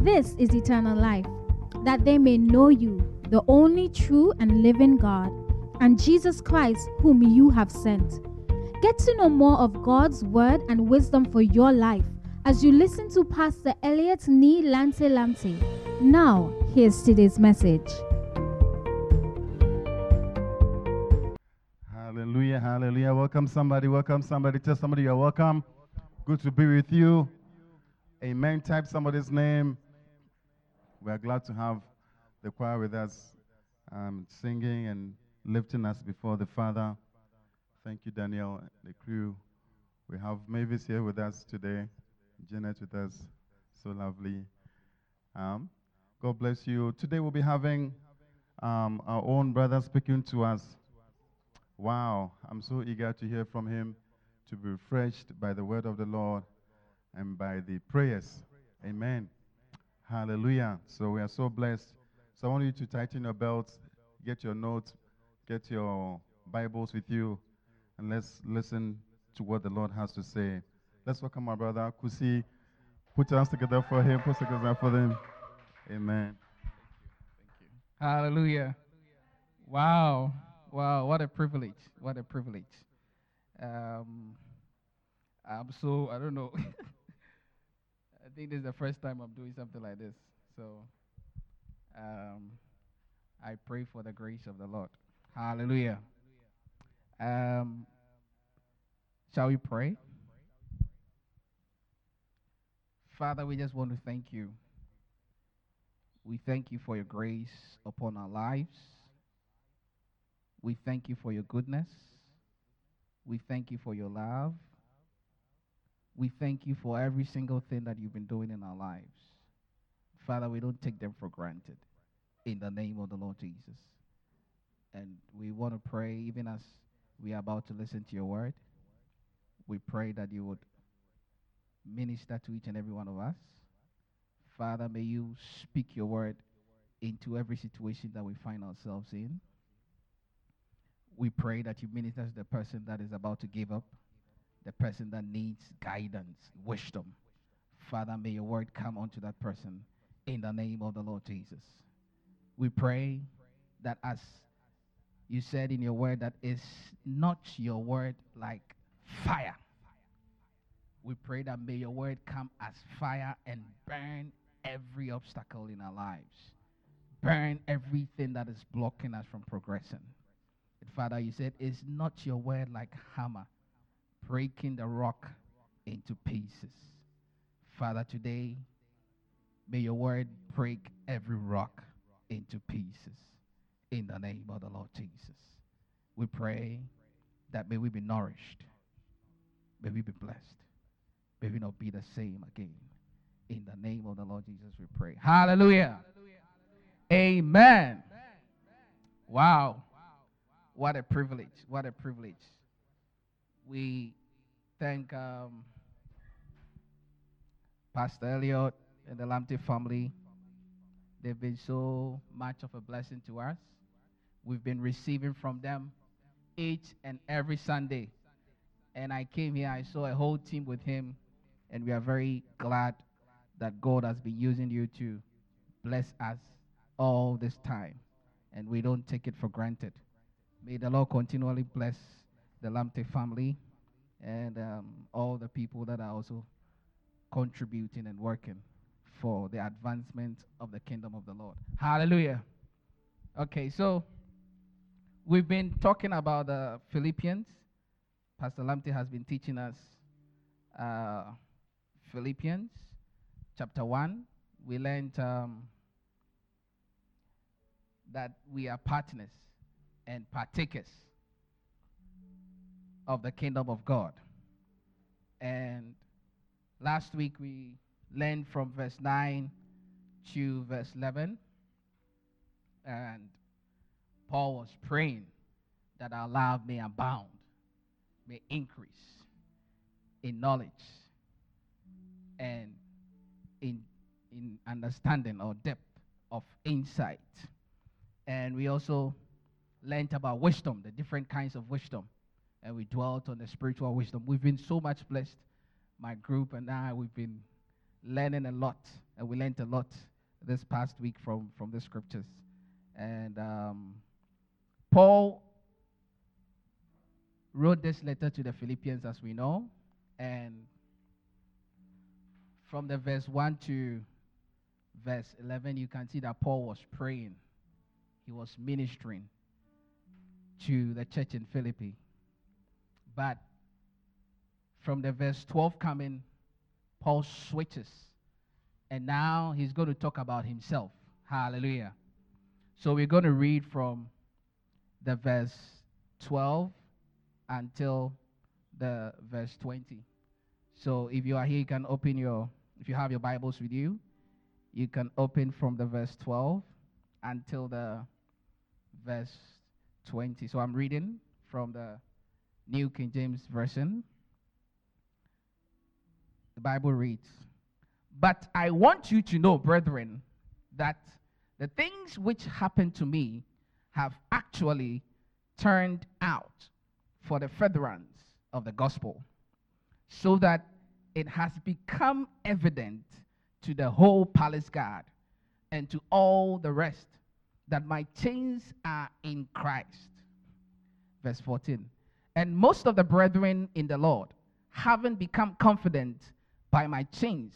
This is eternal life, that they may know you, the only true and living God, and Jesus Christ, whom you have sent. Get to know more of God's word and wisdom for your life as you listen to Pastor Elliot Ni Lante Lamte. Now, here's today's message. Hallelujah, hallelujah. Welcome somebody, welcome somebody. Tell somebody you're welcome. Good to be with you. Amen. Type somebody's name. We are glad to have the choir with us, um, singing and lifting us before the Father. Thank you, Daniel, the crew. We have Mavis here with us today, Janet with us. So lovely. Um, God bless you. Today we'll be having um, our own brother speaking to us. Wow, I'm so eager to hear from him, to be refreshed by the word of the Lord and by the prayers. Amen. Hallelujah. So we are so blessed. So I want you to tighten your belts, get your notes, get your Bibles with you, and let's listen to what the Lord has to say. Let's welcome our brother Kusi. Put your hands together for him. Put your hands together for them. Amen. Hallelujah. Wow. Wow. What a privilege. What a privilege. Um, I'm so, I don't know. Think this is the first time I'm doing something like this. So um, I pray for the grace of the Lord. Hallelujah. Um, shall we pray? Father, we just want to thank you. We thank you for your grace upon our lives. We thank you for your goodness. We thank you for your love. We thank you for every single thing that you've been doing in our lives. Father, we don't take them for granted. In the name of the Lord Jesus. And we want to pray, even as we are about to listen to your word, we pray that you would minister to each and every one of us. Father, may you speak your word into every situation that we find ourselves in. We pray that you minister to the person that is about to give up, the person that needs guidance, wisdom. Father, may your word come unto that person in the name of the Lord Jesus. We pray that as you said in your word, that is not your word like fire. We pray that may your word come as fire and burn every obstacle in our lives, burn everything that is blocking us from progressing. Father, you said, is not your word like hammer, breaking the rock into pieces. Father, today, may your word break every rock into pieces in the name of the Lord Jesus. We pray that may we be nourished, may we be blessed, may we not be the same again. In the name of the Lord Jesus, we pray. Hallelujah. Amen. Wow. What a privilege. What a privilege. We thank um, Pastor Elliot and the Lamte family. They've been so much of a blessing to us. We've been receiving from them each and every Sunday. And I came here, I saw a whole team with him, and we are very glad that God has been using you to bless us all this time. And we don't take it for granted. May the Lord continually bless the Lamte family and um, all the people that are also contributing and working for the advancement of the kingdom of the Lord. Hallelujah. Okay, so we've been talking about the Philippians. Pastor Lamte has been teaching us uh, Philippians chapter 1. We learned um, that we are partners and partakers of the kingdom of God. And last week we learned from verse 9 to verse 11. And Paul was praying that our love may abound, may increase in knowledge and in, in understanding or depth of insight. And we also learned about wisdom, the different kinds of wisdom. And we dwelt on the spiritual wisdom. We've been so much blessed. My group and I, we've been learning a lot, and we learned a lot this past week from from the scriptures. And um, Paul wrote this letter to the Philippians, as we know, and from the verse 1 to verse 11, you can see that Paul was praying, he was ministering to the church in Philippi. But from the verse 12 coming, Paul switches. And now he's going to talk about himself. Hallelujah. So we're going to read from the verse 12 until the verse 20. So if you are here, you can open your, if you have your Bibles with you, you can open from the verse 12 until the verse 20. So I'm reading from the New King James Version. The Bible reads, But I want you to know, brethren, that the things which happened to me have actually turned out for the furtherance of the gospel, so that it has become evident to the whole palace guard and to all the rest that my chains are in Christ. Verse 14. And most of the brethren in the Lord, having become confident by my chains,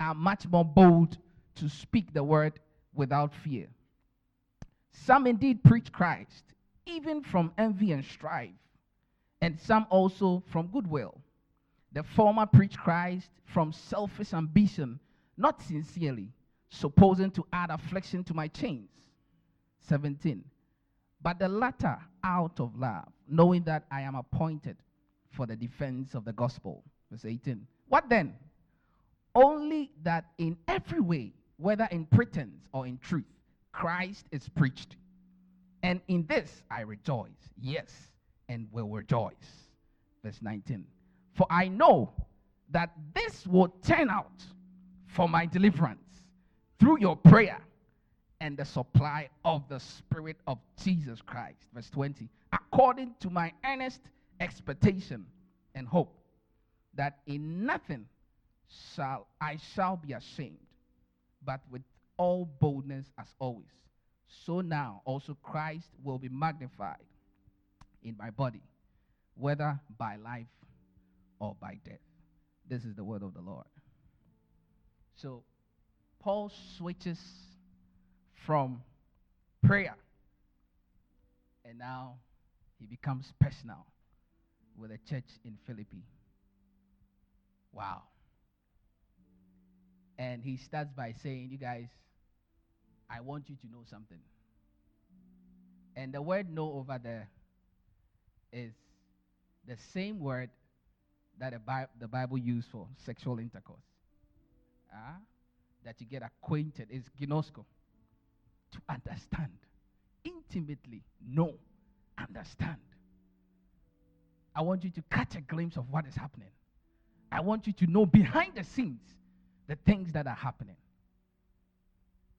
are much more bold to speak the word without fear. Some indeed preach Christ, even from envy and strife, and some also from goodwill. The former preach Christ from selfish ambition, not sincerely, supposing to add affliction to my chains. 17. But the latter out of love, knowing that I am appointed for the defense of the gospel. Verse 18. What then? Only that in every way, whether in pretense or in truth, Christ is preached. And in this I rejoice, yes, and will rejoice. Verse 19. For I know that this will turn out for my deliverance through your prayer and the supply of the Spirit of Jesus Christ. Verse 20. According to my earnest expectation and hope that in nothing shall I shall be ashamed, but with all boldness as always. So now also Christ will be magnified in my body, whether by life or by death. This is the word of the Lord. So Paul switches from prayer and now he becomes personal with a church in Philippi. Wow. And he starts by saying, You guys, I want you to know something. And the word know over there is the same word that the Bible, the Bible used for sexual intercourse. Uh, that you get acquainted is ginosko. To understand. Intimately know. Understand. I want you to catch a glimpse of what is happening. I want you to know behind the scenes the things that are happening.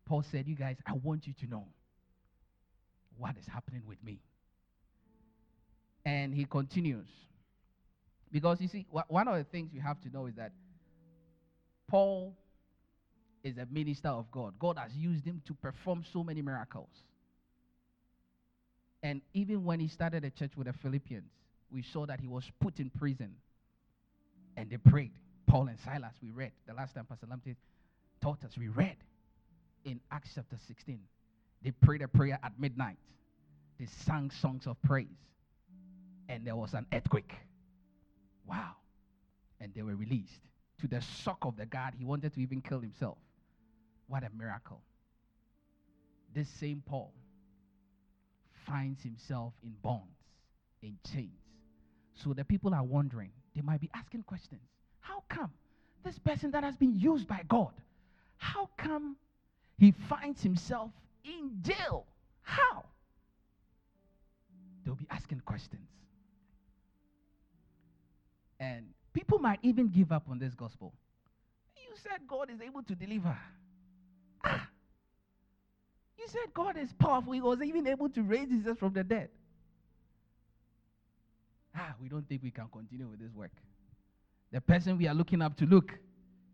Paul said, You guys, I want you to know what is happening with me. And he continues. Because you see, one of the things you have to know is that Paul is a minister of God. God has used him to perform so many miracles. And even when he started a church with the Philippians, we saw that he was put in prison. And they prayed. Paul and Silas, we read. The last time Pastor Lamte taught us, we read in Acts chapter 16. They prayed a prayer at midnight. They sang songs of praise. And there was an earthquake. Wow. And they were released. To the shock of the guard, he wanted to even kill himself. What a miracle. This same Paul finds himself in bonds, in chains. So the people are wondering, they might be asking questions. How come this person that has been used by God, how come he finds himself in jail? How? They'll be asking questions. And people might even give up on this gospel. You said God is able to deliver. Ah. You said God is powerful. He was even able to raise Jesus from the dead. Ah, we don't think we can continue with this work. The person we are looking up to look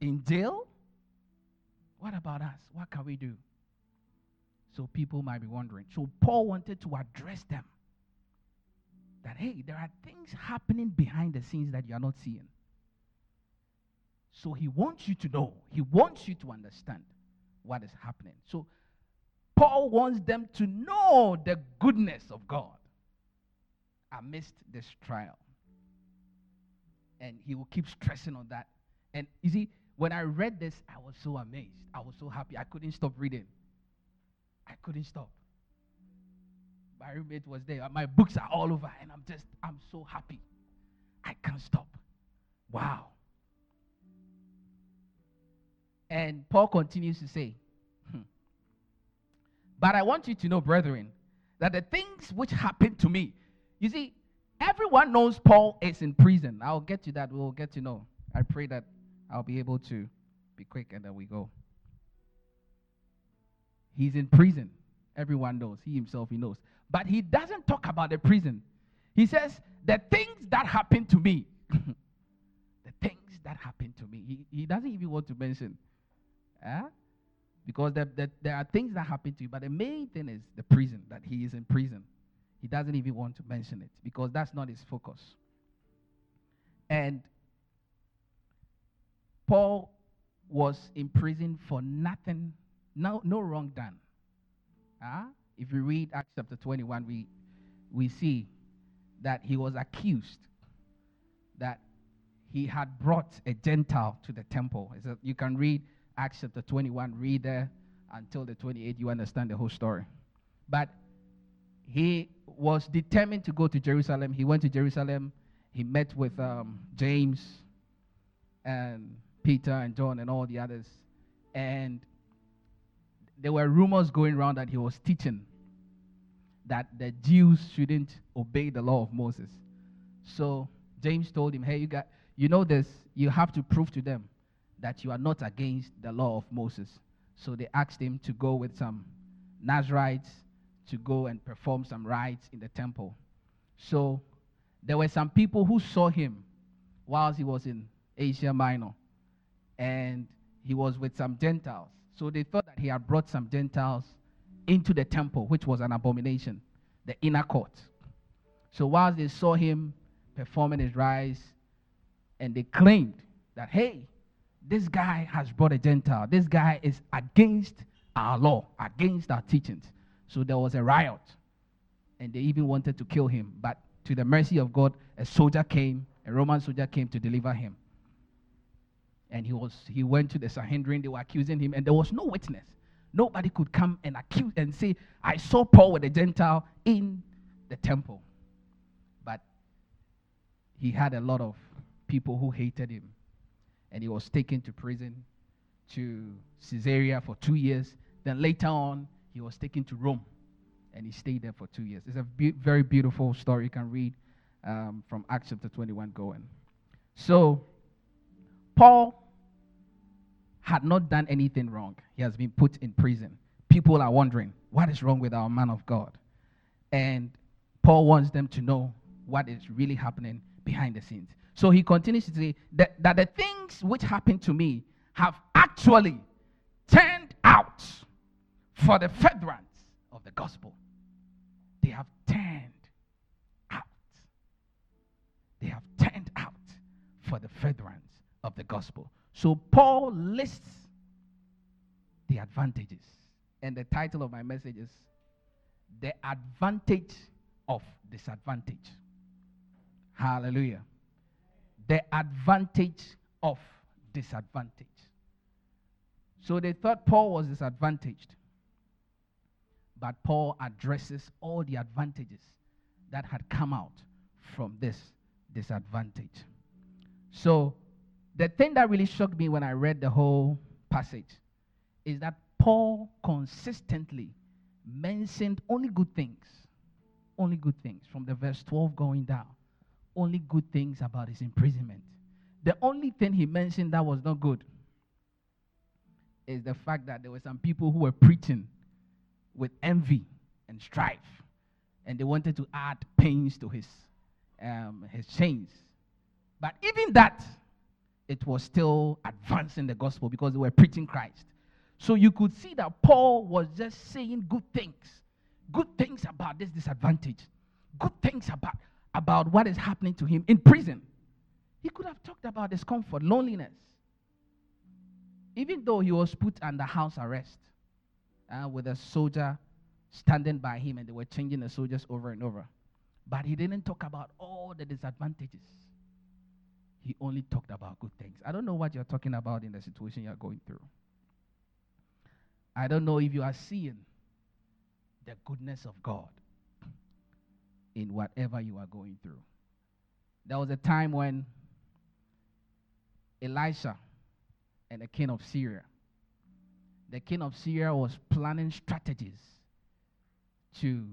in jail, What about us? What can we do? So people might be wondering. So Paul wanted to address them that, hey, there are things happening behind the scenes that you are not seeing. So he wants you to know, he wants you to understand what is happening. So Paul wants them to know the goodness of God amidst this trial. And he will keep stressing on that. And you see, when I read this, I was so amazed. I was so happy. I couldn't stop reading. I couldn't stop. My roommate was there. My books are all over, and I'm just, I'm so happy. I can't stop. Wow. And Paul continues to say, hmm, But I want you to know, brethren, that the things which happened to me, you see, everyone knows Paul is in prison. I'll get to that. We'll get to know. I pray that I'll be able to be quick and then we go. He's in prison. Everyone knows. He himself, he knows. But he doesn't talk about the prison. He says, The things that happened to me. the things that happened to me. He, he doesn't even want to mention. Eh? Because the, the, there are things that happen to you. But the main thing is the prison, that he is in prison. He doesn't even want to mention it because that's not his focus. And Paul was in prison for nothing, no, no wrong done. Huh? If you read Acts chapter 21, we, we see that he was accused that he had brought a Gentile to the temple. You can read Acts chapter 21, read there until the 28, you understand the whole story. But he was determined to go to Jerusalem. He went to Jerusalem. He met with um, James and Peter and John and all the others. And there were rumors going around that he was teaching that the Jews shouldn't obey the law of Moses. So James told him, Hey, you got you know this, you have to prove to them that you are not against the law of Moses. So they asked him to go with some Nazarites to go and perform some rites in the temple. So there were some people who saw him whilst he was in Asia Minor and he was with some Gentiles. So they thought that he had brought some Gentiles into the temple, which was an abomination, the inner court. So whilst they saw him performing his rites, and they claimed that, hey, this guy has brought a Gentile. This guy is against our law, against our teachings. So there was a riot, and they even wanted to kill him. But to the mercy of God, a soldier came, a Roman soldier came to deliver him and he was he went to the Sanhedrin. They were accusing him, and there was no witness. Nobody could come and accuse and say, "I saw Paul with a Gentile in the temple." But he had a lot of people who hated him, and he was taken to prison to Caesarea for two years. Then later on, he was taken to Rome, and he stayed there for two years. It's a very beautiful story. You can read um, from Acts chapter 21 going. So Paul had not done anything wrong. He has been put in prison. People are wondering, what is wrong with our man of God? And Paul wants them to know what is really happening behind the scenes. So he continues to say that, that the things which happened to me have actually turned out for the furtherance of the gospel. They have turned out. They have turned out for the furtherance of the gospel. So Paul lists the advantages. And the title of my message is The Advantage of Disadvantage. Hallelujah. The advantage of disadvantage. So they thought Paul was disadvantaged. But Paul addresses all the advantages that had come out from this disadvantage. So the thing that really shocked me when I read the whole passage is that Paul consistently mentioned only good things. Only good things from the verse 12 going down. Only good things about his imprisonment. The only thing he mentioned that was not good is the fact that there were some people who were preaching with envy and strife, and they wanted to add pains to his um, his chains. But even that it was still advancing the gospel because they were preaching Christ. So you could see that Paul was just saying good things, good things about this disadvantage, good things about, about what is happening to him in prison. He could have talked about discomfort, loneliness. Even though he was put under house arrest uh, with a soldier standing by him and they were changing the soldiers over and over. But he didn't talk about all the disadvantages. He only talked about good things. I don't know what you're talking about in the situation you're going through. I don't know if you are seeing the goodness of God in whatever you are going through. There was a time when Elisha and the king of Syria, the king of Syria was planning strategies to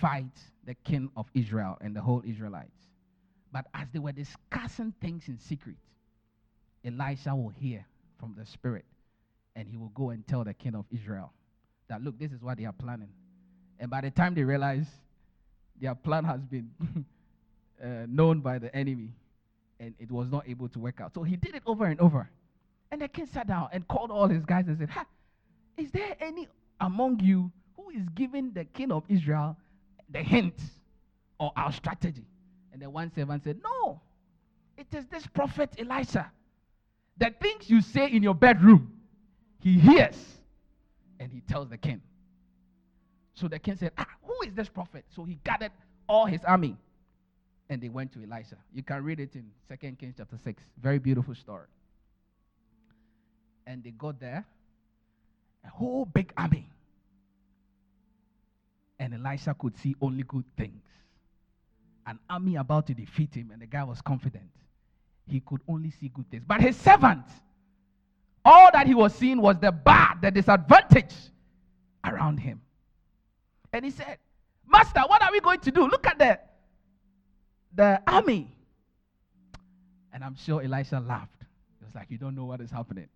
fight the king of Israel and the whole Israelites. But as they were discussing things in secret, Elisha will hear from the Spirit and he will go and tell the king of Israel that, look, this is what they are planning. And by the time they realize their plan has been uh, known by the enemy and it was not able to work out. So he did it over and over. And the king sat down and called all his guys and said, ha, Is there any among you who is giving the king of Israel the hint or our strategy? And the one servant said, No, it is this prophet Elisha. The things you say in your bedroom, he hears and he tells the king. So the king said, Ah, who is this prophet? So he gathered all his army and they went to Elisha. You can read it in Second Kings chapter 6. Very beautiful story. And they got there, a whole big army. And Elisha could see only good things. An army about to defeat him, and the guy was confident. He could only see good things. But his servant, all that he was seeing was the bad, the disadvantage around him. And he said, Master, what are we going to do? Look at the, the army. And I'm sure Elisha laughed. He was like, You don't know what is happening.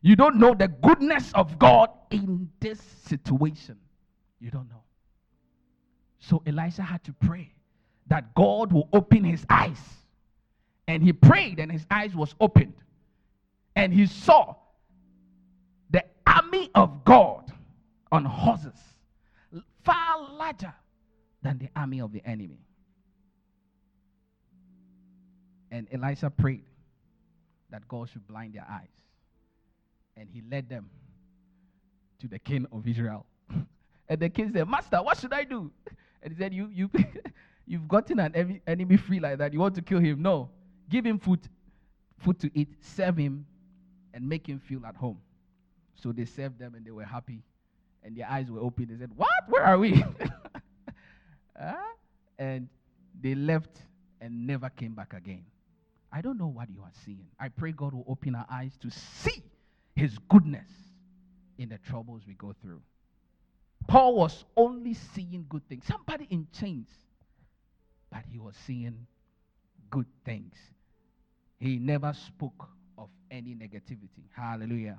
You don't know the goodness of God in this situation. You don't know. So Elisha had to pray that God will open his eyes. And he prayed and his eyes was opened. And he saw the army of God on horses far larger than the army of the enemy. And Elisha prayed that God should blind their eyes. And he led them to the king of Israel. and the king said, Master, what should I do? And he said, You, you, you've gotten an enemy free like that. You want to kill him? No. Give him food, food to eat, serve him, and make him feel at home. So they served them and they were happy. And their eyes were open. They said, What? Where are we? and they left and never came back again. I don't know what you are seeing. I pray God will open our eyes to see his goodness in the troubles we go through. Paul was only seeing good things. Somebody in chains, but he was seeing good things. He never spoke of any negativity. Hallelujah.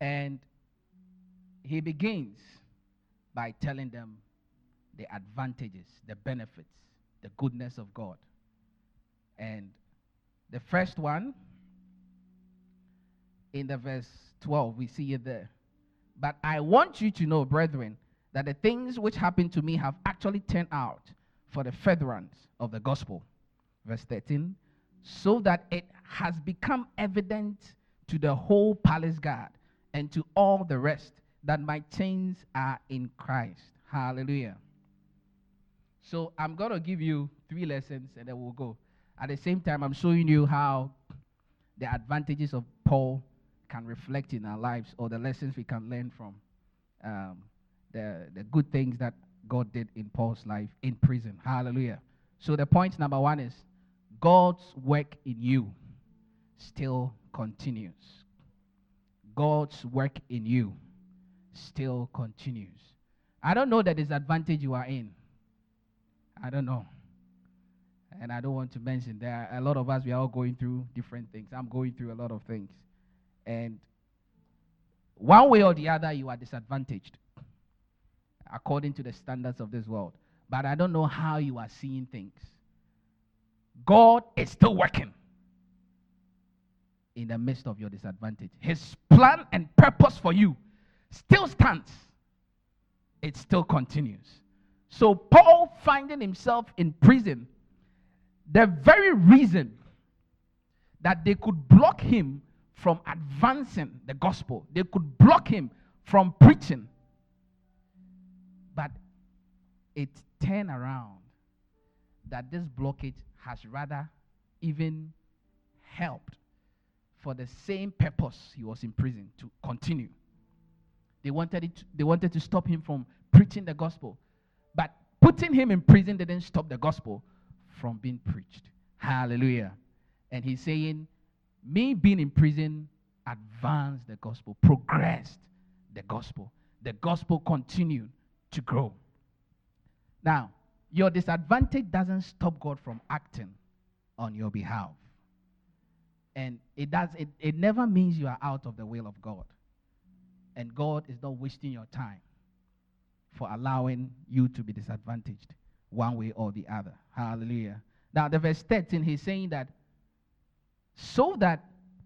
And he begins by telling them the advantages, the benefits, the goodness of God. And the first one, in the verse 12, we see it there. But I want you to know, brethren, that the things which happened to me have actually turned out for the furtherance of the gospel. Verse 13, so that it has become evident to the whole palace guard and to all the rest that my chains are in Christ. Hallelujah. So I'm going to give you three lessons and then we'll go. At the same time, I'm showing you how the advantages of Paul can reflect in our lives or the lessons we can learn from um, the, the good things that God did in Paul's life in prison. Hallelujah. So the point number one is God's work in you still continues. God's work in you still continues. I don't know the disadvantage you are in. I don't know. And I don't want to mention there are a lot of us, we are all going through different things. I'm going through a lot of things. And one way or the other, you are disadvantaged according to the standards of this world. But I don't know how you are seeing things. God is still working in the midst of your disadvantage. His plan and purpose for you still stands, it still continues. So, Paul finding himself in prison, the very reason that they could block him from advancing the gospel, they could block him from preaching, but it turned around that this blockage has rather even helped for the same purpose he was in prison to continue. They wanted, it to, they wanted to stop him from preaching the gospel. But putting him in prison didn't stop the gospel from being preached. Hallelujah. And he's saying, me being in prison advanced the gospel, progressed the gospel. The gospel continued to grow. Now, your disadvantage doesn't stop God from acting on your behalf. And it does it, it never means you are out of the will of God. And God is not wasting your time for allowing you to be disadvantaged one way or the other. Hallelujah. Now, the verse 13, he's saying that so that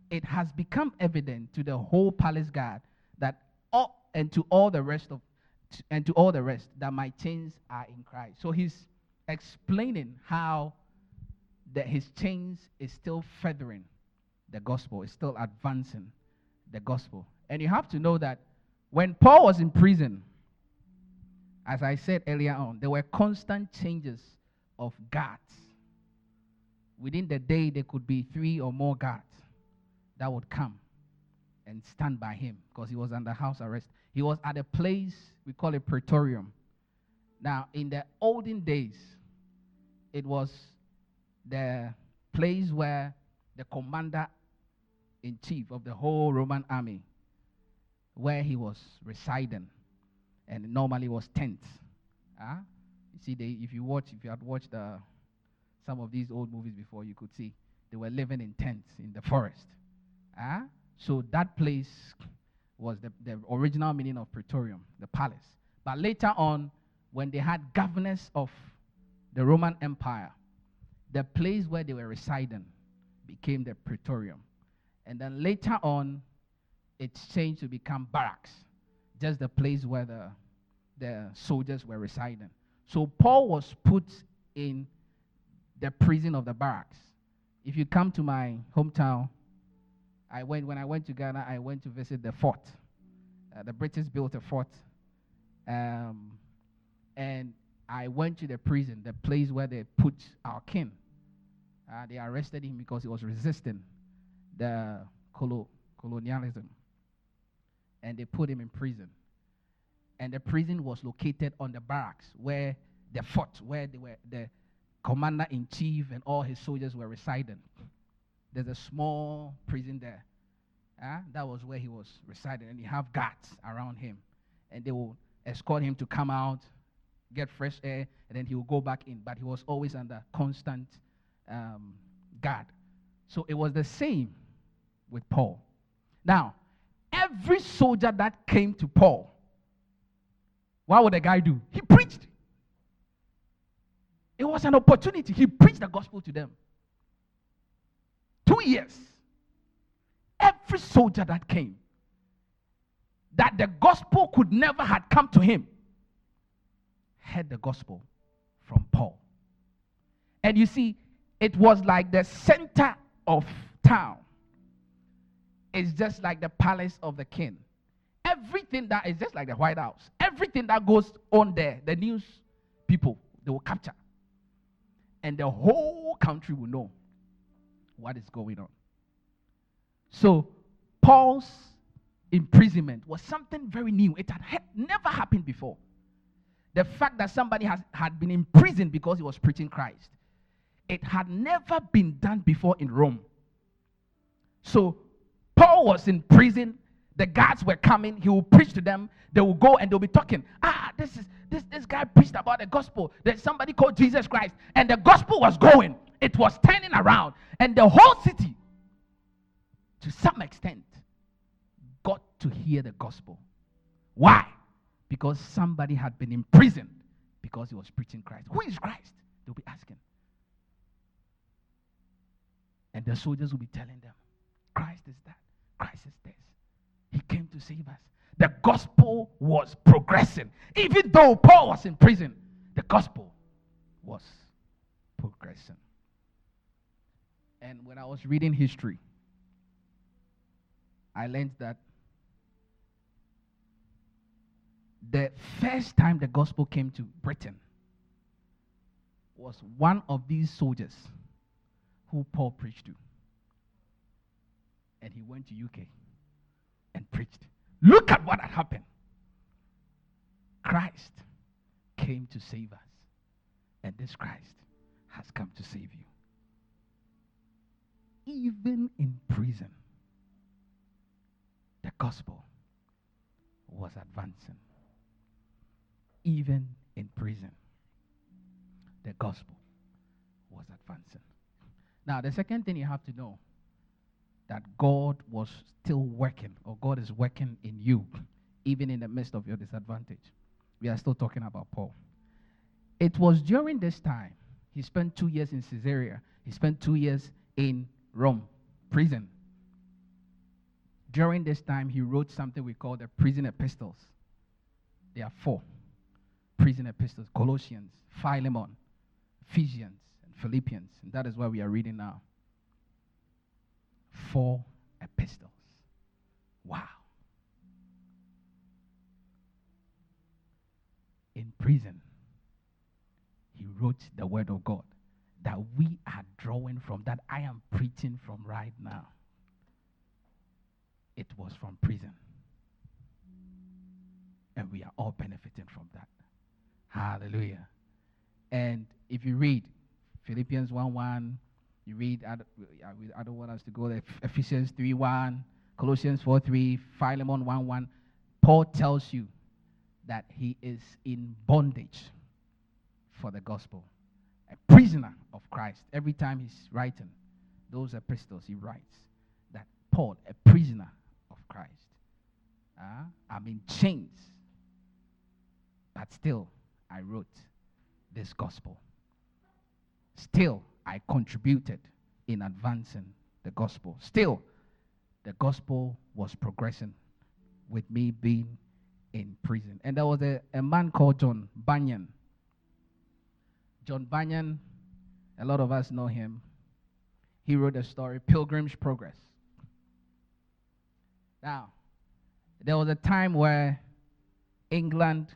it has become evident to the whole palace guard that all and to all the rest of and to all the rest that my chains are in Christ. So he's explaining how that his chains is still feathering the gospel, is still advancing the gospel. And you have to know that when Paul was in prison, as I said earlier on, there were constant changes of guards. Within the day, there could be three or more guards that would come and stand by him because he was under house arrest. He was at a place we call it Praetorium. Now, in the olden days, it was the place where the commander in chief of the whole Roman army, where he was residing, and normally was tents. Huh? You see, they, if you watch, if you had watched uh, some of these old movies before, you could see they were living in tents in the forest. Huh? So that place was the, the original meaning of Praetorium, the palace. But later on, when they had governors of the Roman Empire, the place where they were residing became the Praetorium. And then later on, it changed to become barracks, just the place where the, the soldiers were residing. So Paul was put in the prison of the barracks. If you come to my hometown, I went when I went to Ghana. I went to visit the fort. Uh, the British built a fort, um, and I went to the prison, the place where they put our king. Uh, they arrested him because he was resisting the colo- colonialism, and they put him in prison. And the prison was located on the barracks where the fort, where they were the commander in chief and all his soldiers were residing. There's a small prison there. Uh, that was where he was residing. And he have guards around him. And they will escort him to come out, get fresh air, and then he will go back in. But he was always under constant um, guard. So it was the same with Paul. Now, every soldier that came to Paul, what would the guy do? He preached. It was an opportunity. He preached the gospel to them two years, every soldier that came, that the gospel could never had come to him, heard the gospel from Paul. And you see, it was like the center of town. It's just like the palace of the king. Everything that is just like the White House. Everything that goes on there, the news people, they will capture. And the whole country will know what is going on. So, Paul's imprisonment was something very new. It had ha- never happened before. The fact that somebody has, had been imprisoned because he was preaching Christ, it had never been done before in Rome. So, Was in prison. The guards were coming. He will preach to them. They will go and they'll be talking. Ah, this is this this guy preached about the gospel. There's somebody called Jesus Christ, and the gospel was going it was turning around. And the whole city, to some extent, got to hear the gospel. Why? Because somebody had been imprisoned because he was preaching Christ. Who is Christ? They'll be asking. And the soldiers will be telling them, Christ is that. Christ is this. He came to save us. The gospel was progressing. Even though Paul was in prison, the gospel was progressing. And when I was reading history, I learned that the first time the gospel came to Britain was one of these soldiers who Paul preached to. And he went to UK and preached. Look at what had happened. Christ came to save us. And this Christ has come to save you. Even in prison, the gospel was advancing. Even in prison, the gospel was advancing. Now, the second thing you have to know that God was still working, or God is working in you, even in the midst of your disadvantage. We are still talking about Paul. It was during this time, he spent two years in Caesarea, he spent two years in Rome, prison. During this time, he wrote something we call the prison epistles. There are four prison epistles Colossians, Philemon, Ephesians, and Philippians. And that is what we are reading now. Four epistles. Wow. In prison, he wrote the word of God that we are drawing from, that I am preaching from right now. It was from prison. And we are all benefiting from that. Hallelujah. And if you read Philippians 1 1, you read, I, I don't want us to go there, Ephesians 3 1, Colossians 4 3, Philemon 1 1. Paul tells you that he is in bondage for the gospel, a prisoner of Christ. Every time he's writing those epistles, he writes that Paul, a prisoner of Christ. Uh, I'm in chains, but still I wrote this gospel. Still, I contributed in advancing the gospel. Still, the gospel was progressing with me being in prison. And there was a, a man called John Bunyan. John Bunyan, a lot of us know him. He wrote a story, Pilgrim's Progress. Now, there was a time where England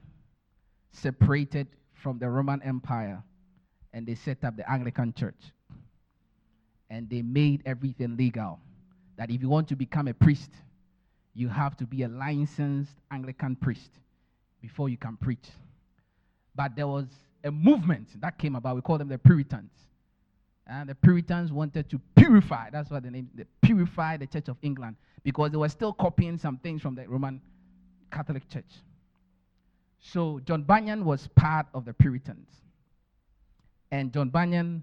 separated from the Roman Empire and they set up the Anglican Church. And they made everything legal. That if you want to become a priest, you have to be a licensed Anglican priest before you can preach. But there was a movement that came about. We call them the Puritans. And the Puritans wanted to purify, that's what the name, the purify the Church of England, because they were still copying some things from the Roman Catholic Church. So John Bunyan was part of the Puritans. And John Bunyan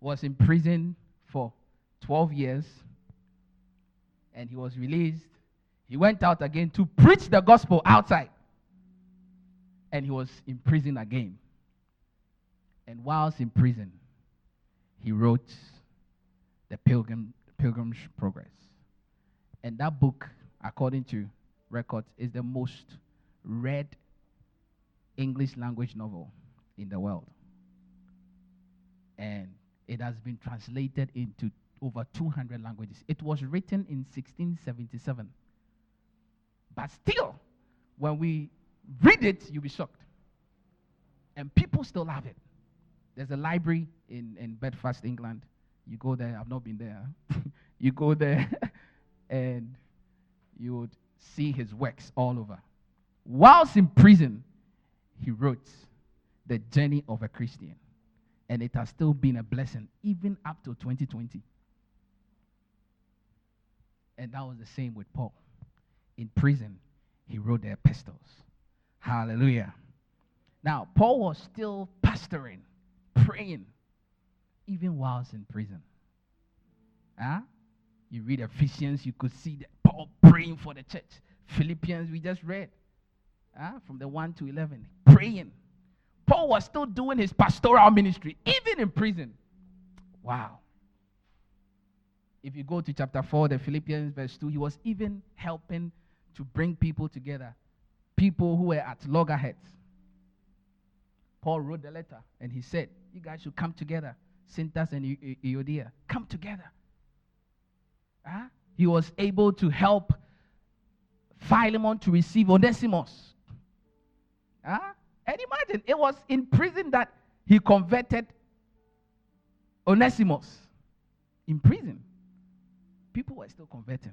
was in prison for 12 years and he was released. He went out again to preach the gospel outside. And he was in prison again. And whilst in prison, he wrote the Pilgrim, Pilgrim's Progress. And that book, according to records, is the most read English language novel in the world. And it has been translated into over 200 languages. It was written in 1677. But still, when we read it, you'll be shocked. And people still have it. There's a library in, in Belfast, England. You go there, I've not been there. you go there and you would see his works all over. Whilst in prison, he wrote The Journey of a Christian. And it has still been a blessing, even up to 2020. And that was the same with Paul. In prison, he wrote the epistles. Hallelujah. Now, Paul was still pastoring, praying, even whilst in prison. Huh? You read Ephesians, you could see that Paul praying for the church. Philippians, we just read huh? from the 1 to 11, praying. Paul was still doing his pastoral ministry, even in prison. Wow. If you go to chapter 4, the Philippians, verse 2, he was even helping to bring people together, people who were at loggerheads. Paul wrote the letter and he said, You guys should come together. Syntychus and Euodia, come together. Huh? He was able to help Philemon to receive Onesimus. Huh? And imagine, it was in prison that he converted Onesimus. In prison. People were still converting.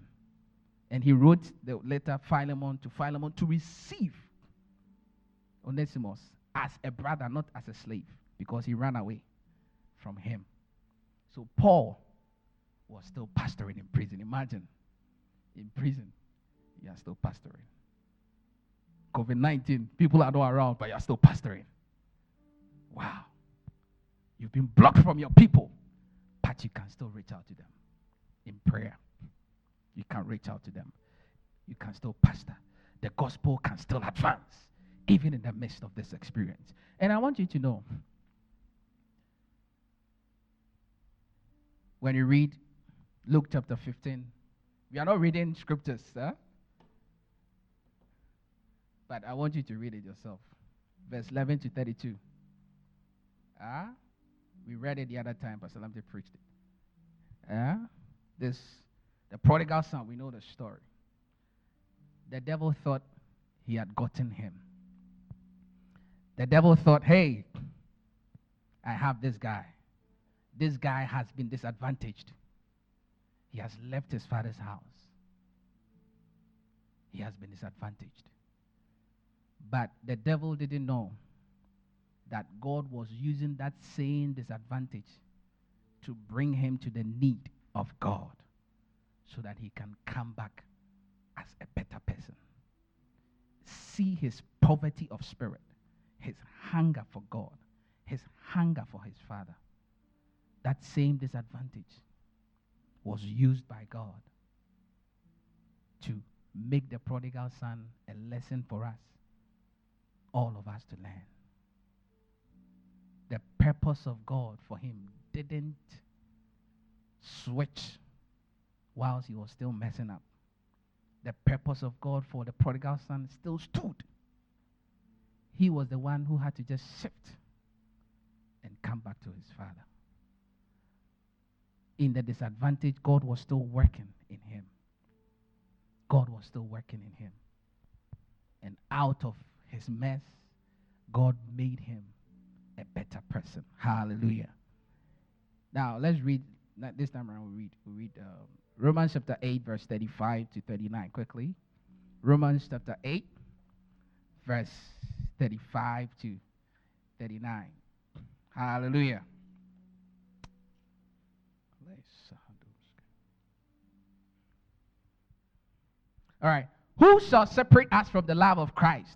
And he wrote the letter Philemon to Philemon to receive Onesimus as a brother, not as a slave, because he ran away from him. So Paul was still pastoring in prison. Imagine, in prison, you are still pastoring. COVID 19, people are not around, but you're still pastoring. Wow. You've been blocked from your people, but you can still reach out to them in prayer. You can reach out to them. You can still pastor. The gospel can still advance, even in the midst of this experience. And I want you to know when you read Luke chapter 15, we are not reading scriptures, huh? But I want you to read it yourself. Verse 11 to 32. Ah, we read it the other time, Pastor Lamte preached it. Ah, this, the prodigal son, we know the story. The devil thought he had gotten him. The devil thought, hey, I have this guy. This guy has been disadvantaged. He has left his father's house. He has been disadvantaged. But the devil didn't know that God was using that same disadvantage to bring him to the need of God so that he can come back as a better person. See his poverty of spirit, his hunger for God, his hunger for his father. That same disadvantage was used by God to make the prodigal son a lesson for us all of us to learn. The purpose of God for him didn't switch whilst he was still messing up. The purpose of God for the prodigal son still stood. He was the one who had to just shift and come back to his father. In the disadvantage, God was still working in him. God was still working in him. And out of his mess, God made him a better person. Hallelujah. Now let's read. This time around, we read. We read um, Romans chapter eight, verse thirty-five to thirty-nine. Quickly, Romans chapter eight, verse thirty-five to thirty-nine. Hallelujah. All right. Who shall separate us from the love of Christ?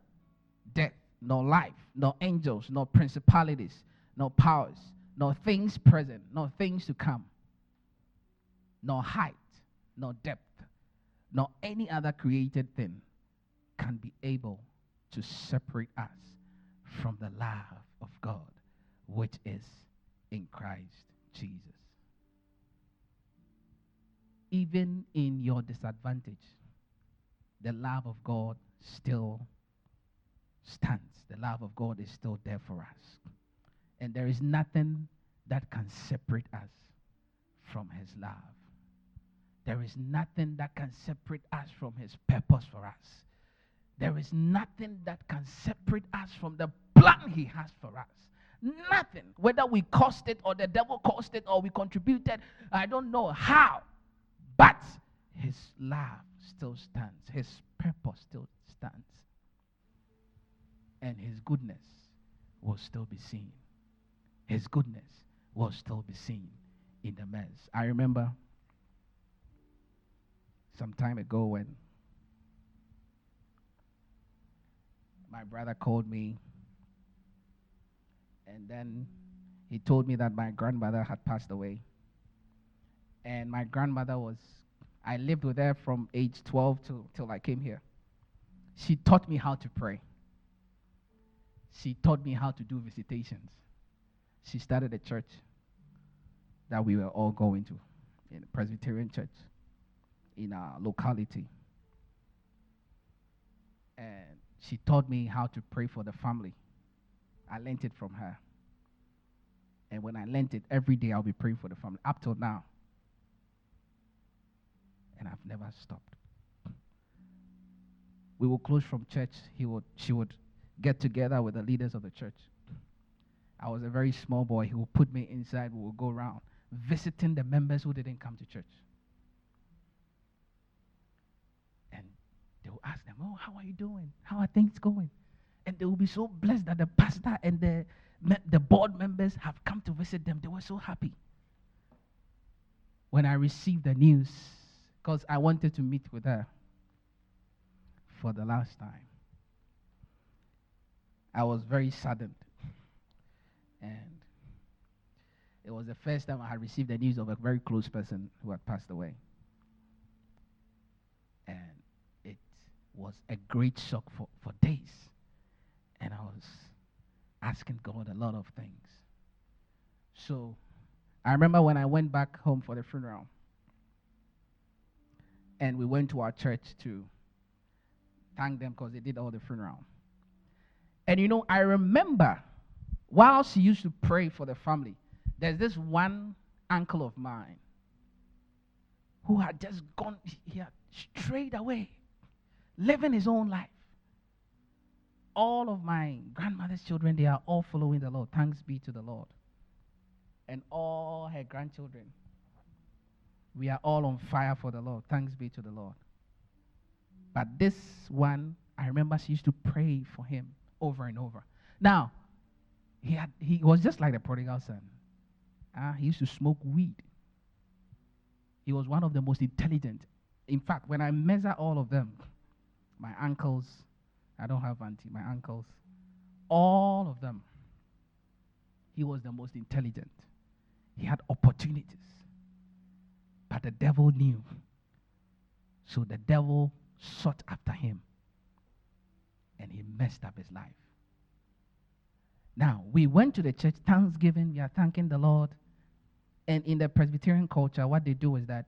nor life, nor angels, nor principalities, nor powers, nor things present, nor things to come, nor height, nor depth, nor any other created thing can be able to separate us from the love of God, which is in Christ Jesus. Even in your disadvantage, the love of God still stands. The love of God is still there for us. And there is nothing that can separate us from His love. There is nothing that can separate us from His purpose for us. There is nothing that can separate us from the plan He has for us. Nothing. Whether we caused it or the devil caused it or we contributed, I don't know how. But His love still stands, His purpose still stands and his goodness will still be seen. His goodness will still be seen in the mess. I remember some time ago when my brother called me and then he told me that my grandmother had passed away. And my grandmother was, I lived with her from age 12 to, till I came here. She taught me how to pray. She taught me how to do visitations. She started a church that we were all going to, in a Presbyterian church in our locality. And she taught me how to pray for the family. I learned it from her. And when I learned it, every day I'll be praying for the family up till now. And I've never stopped. We will close from church. He would, she would get together with the leaders of the church. I was a very small boy. He would put me inside. We would go around visiting the members who didn't come to church. And they would ask them, Oh, how are you doing? How are things going? And they would be so blessed that the pastor and the, the board members have come to visit them. They were so happy. When I received the news, because I wanted to meet with her for the last time, I was very saddened. And it was the first time I had received the news of a very close person who had passed away. And it was a great shock for, for days. And I was asking God a lot of things. So I remember when I went back home for the funeral, and we went to our church to thank them because they did all the funeral. And you know, I remember while she used to pray for the family, there's this one uncle of mine who had just gone, he had strayed away, living his own life. All of my grandmother's children, they are all following the Lord. Thanks be to the Lord. And all her grandchildren, we are all on fire for the Lord. Thanks be to the Lord. But this one, I remember she used to pray for him over and over. Now, he, had, he was just like the prodigal son. Uh, he used to smoke weed. He was one of the most intelligent. In fact, when I measure all of them, my uncles, I don't have auntie, my uncles, all of them, he was the most intelligent. He had opportunities. But the devil knew. So the devil sought after him. And he messed up his life. Now, we went to the church, Thanksgiving, we are thanking the Lord. And in the Presbyterian culture, what they do is that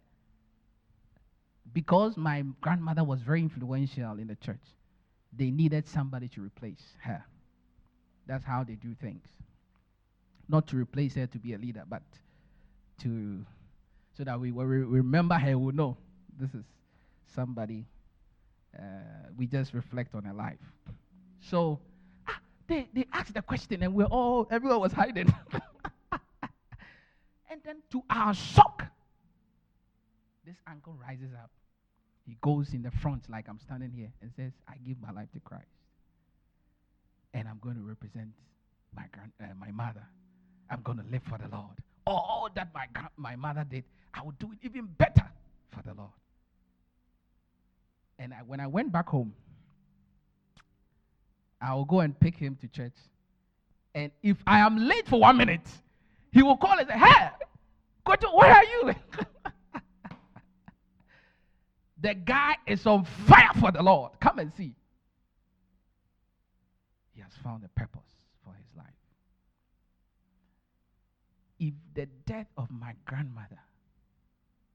because my grandmother was very influential in the church, they needed somebody to replace her. That's how they do things. Not to replace her to be a leader, but to so that we, remember her, we know this is somebody. Uh, we just reflect on her life. So ah, they they asked the question, and we're all everyone was hiding. And then to our shock, this uncle rises up. He goes in the front, like I'm standing here, and says, I give my life to Christ. And I'm going to represent my, grand, uh, my mother. I'm going to live for the Lord. All that my, my mother did, I will do it even better for the Lord. And I, when I went back home, I will go and pick him to church. And if I am late for one minute, he will call and say, Hey, go to where are you? the guy is on fire for the Lord. Come and see. He has found a purpose for his life. If the death of my grandmother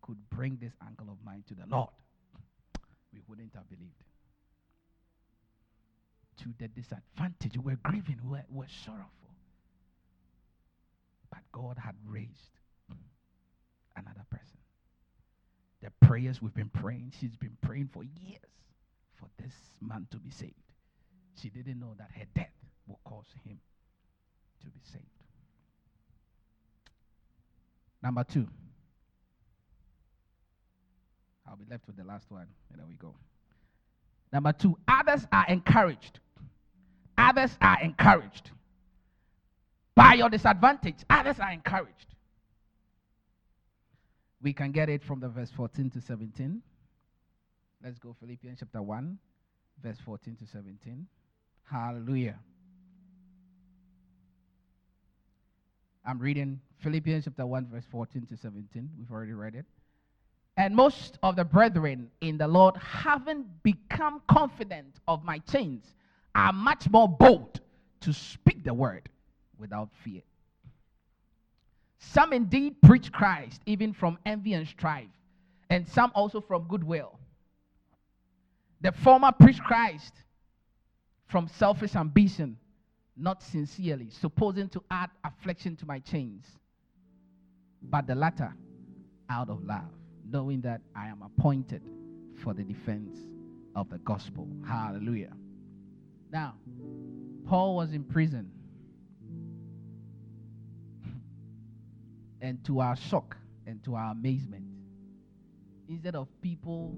could bring this uncle of mine to the Lord, we wouldn't have believed. To the disadvantage, we're grieving, we're, we're sorrowful. But God had raised another person. The prayers we've been praying, she's been praying for years for this man to be saved. She didn't know that her death will cause him to be saved. Number two. I'll be left with the last one, and there we go. Number two, others are encouraged. Others are encouraged. By your disadvantage, others are encouraged. We can get it from the verse 14 to 17. Let's go Philippians chapter 1, verse 14 to 17. Hallelujah. I'm reading Philippians chapter 1, verse 14 to 17. We've already read it. And most of the brethren in the Lord, having become confident of my chains, are much more bold to speak the word without fear. Some indeed preach Christ, even from envy and strife, and some also from goodwill. The former preach Christ from selfish ambition, not sincerely, supposing to add affliction to my chains, but the latter out of love, knowing that I am appointed for the defense of the gospel. Hallelujah. Now, Paul was in prison. and to our shock and to our amazement, instead of people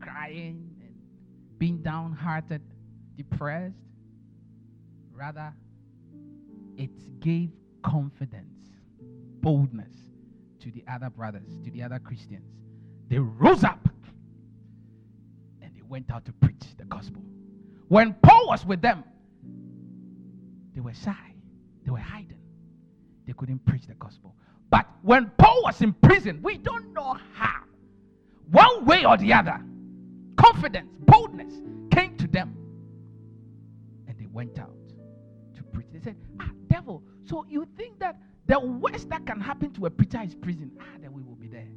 crying and being downhearted, depressed, rather, it gave confidence, boldness to the other brothers, to the other Christians. They rose up and they went out to preach the gospel. When Paul was with them, they were shy, they were hiding, they couldn't preach the gospel. But when Paul was in prison, we don't know how, one way or the other, confidence, boldness came to them. And they went out to preach. They said, Ah, devil, so you think that the worst that can happen to a preacher is prison? Ah, then we will be there.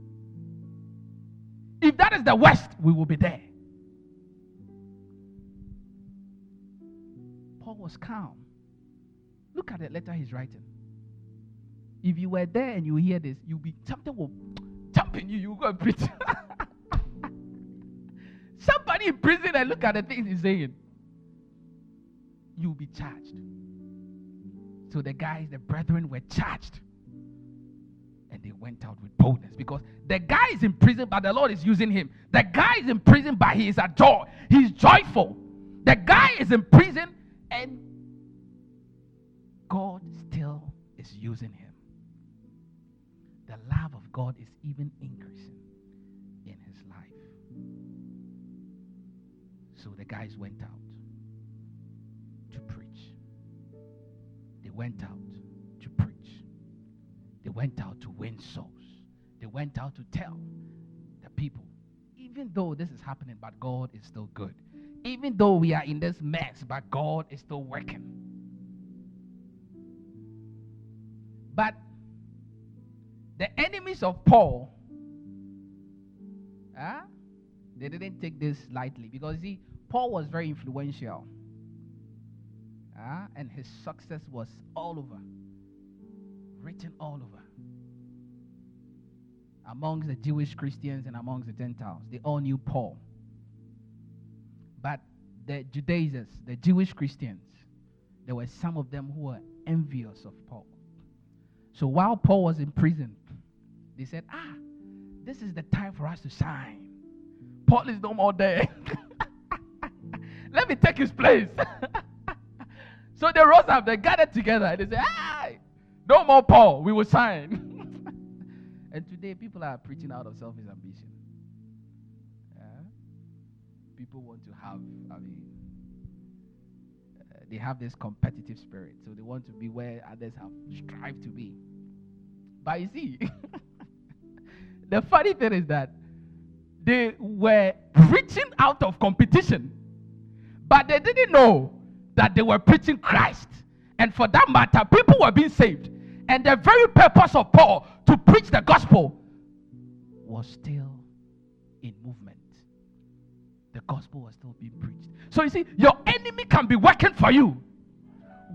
If that is the worst, we will be there. Paul was calm. Look at the letter he's writing. If you were there and you hear this, you'll be something will jump in you, you go and preach. Somebody in prison and look at the things he's saying. You'll be charged. So the guys, the brethren were charged. And they went out with boldness because the guy is in prison, but the Lord is using him. The guy is in prison, but he is a joy. He's joyful. The guy is in prison, and God still is using him. The love of God is even increasing in his life. So the guys went out to preach. They went out to preach. They went out to win souls. They went out to tell the people, even though this is happening, but God is still good. Even though we are in this mess, but God is still working. But the enemies of Paul, huh, they didn't take this lightly because see, Paul was very influential. Uh, and his success was all over, written all over. Amongst the Jewish Christians and amongst the Gentiles, they all knew Paul. But the Judaizers, the Jewish Christians, there were some of them who were envious of Paul. So while Paul was in prison, they said, Ah, this is the time for us to shine. Paul is no more there. Let me take his place. so they rose up, they gathered together, and they said, Ah, no more Paul, we will sign. and today people are preaching out of selfish ambition. Yeah? People want to have, I mean, uh, they have this competitive spirit, so they want to be where others have strived to be. But you see, the funny thing is that they were preaching out of competition, but they didn't know that they were preaching Christ. And for that matter, people were being saved. And the very purpose of Paul to preach the gospel was still in movement. The gospel was still being preached. So you see, your enemy can be working for you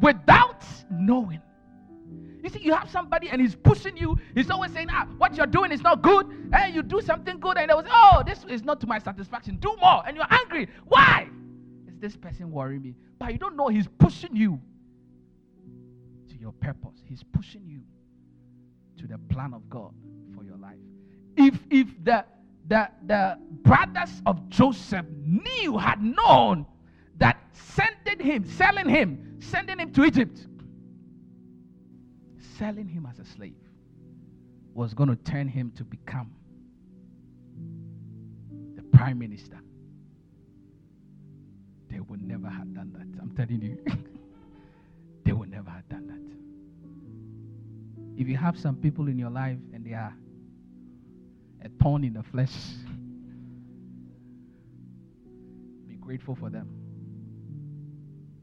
without knowing. You see, you have somebody and he's pushing you. He's always saying, ah, what you're doing is not good. Hey, you do something good and they was, oh, this is not to my satisfaction. Do more. And you're angry. Why? Is this person worrying me? But you don't know he's pushing you to your purpose. He's pushing you to the plan of God for your life. If if the the the brothers of Joseph knew, had known that sending him, selling him, sending him to Egypt selling him as a slave was going to turn him to become the prime minister. They would never have done that. I'm telling you. they would never have done that. If you have some people in your life and they are a thorn in the flesh, be grateful for them.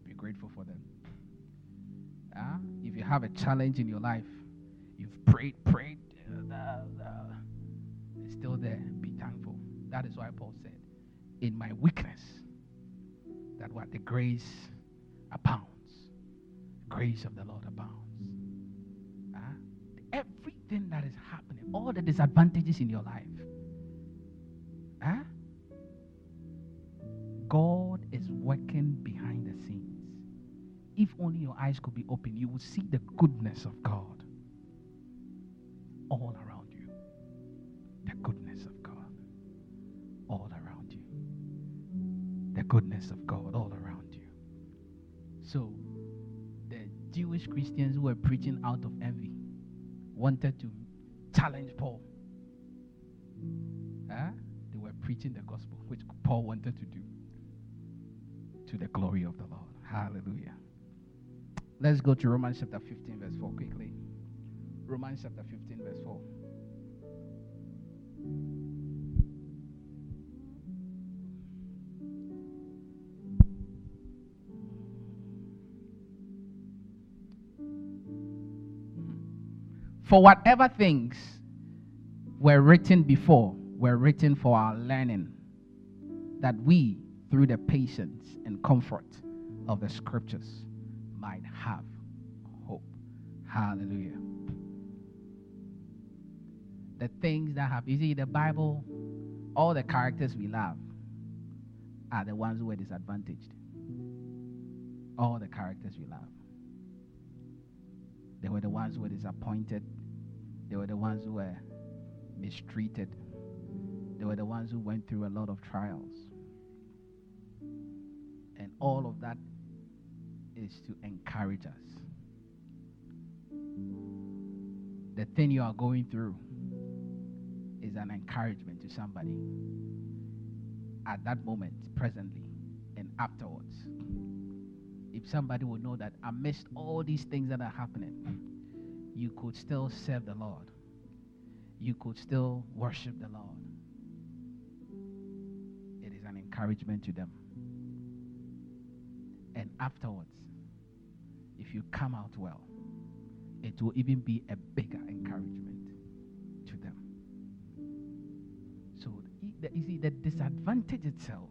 Be grateful for them. Uh, if you have a challenge in your life, you've prayed, prayed, uh, uh, it's still there. Be thankful. That is why Paul said, In my weakness, that what the grace abounds. Grace of the Lord abounds. Uh, everything that is happening, all the disadvantages in your life, uh, God is working behind the scenes. If only your eyes could be open, you would see the goodness of God all around you. The goodness of God all around you. The goodness of God. So, the Jewish Christians who were preaching out of envy wanted to challenge Paul. Huh? They were preaching the gospel, which Paul wanted to do to the glory of the Lord. Hallelujah. Let's go to Romans chapter 15, verse 4 quickly. Romans chapter 15, verse 4. For whatever things were written before were written for our learning, that we, through the patience and comfort of the scriptures, might have hope. Hallelujah. The things that have, you see, the Bible, all the characters we love are the ones who were disadvantaged. All the characters we love. They were the ones who were disappointed. They were the ones who were mistreated. They were the ones who went through a lot of trials. And all of that is to encourage us. The thing you are going through is an encouragement to somebody at that moment, presently, and afterwards. If somebody would know that amidst all these things that are happening, you could still serve the Lord, you could still worship the Lord, it is an encouragement to them. And afterwards, if you come out well, it will even be a bigger encouragement to them. So, you see, the disadvantage itself,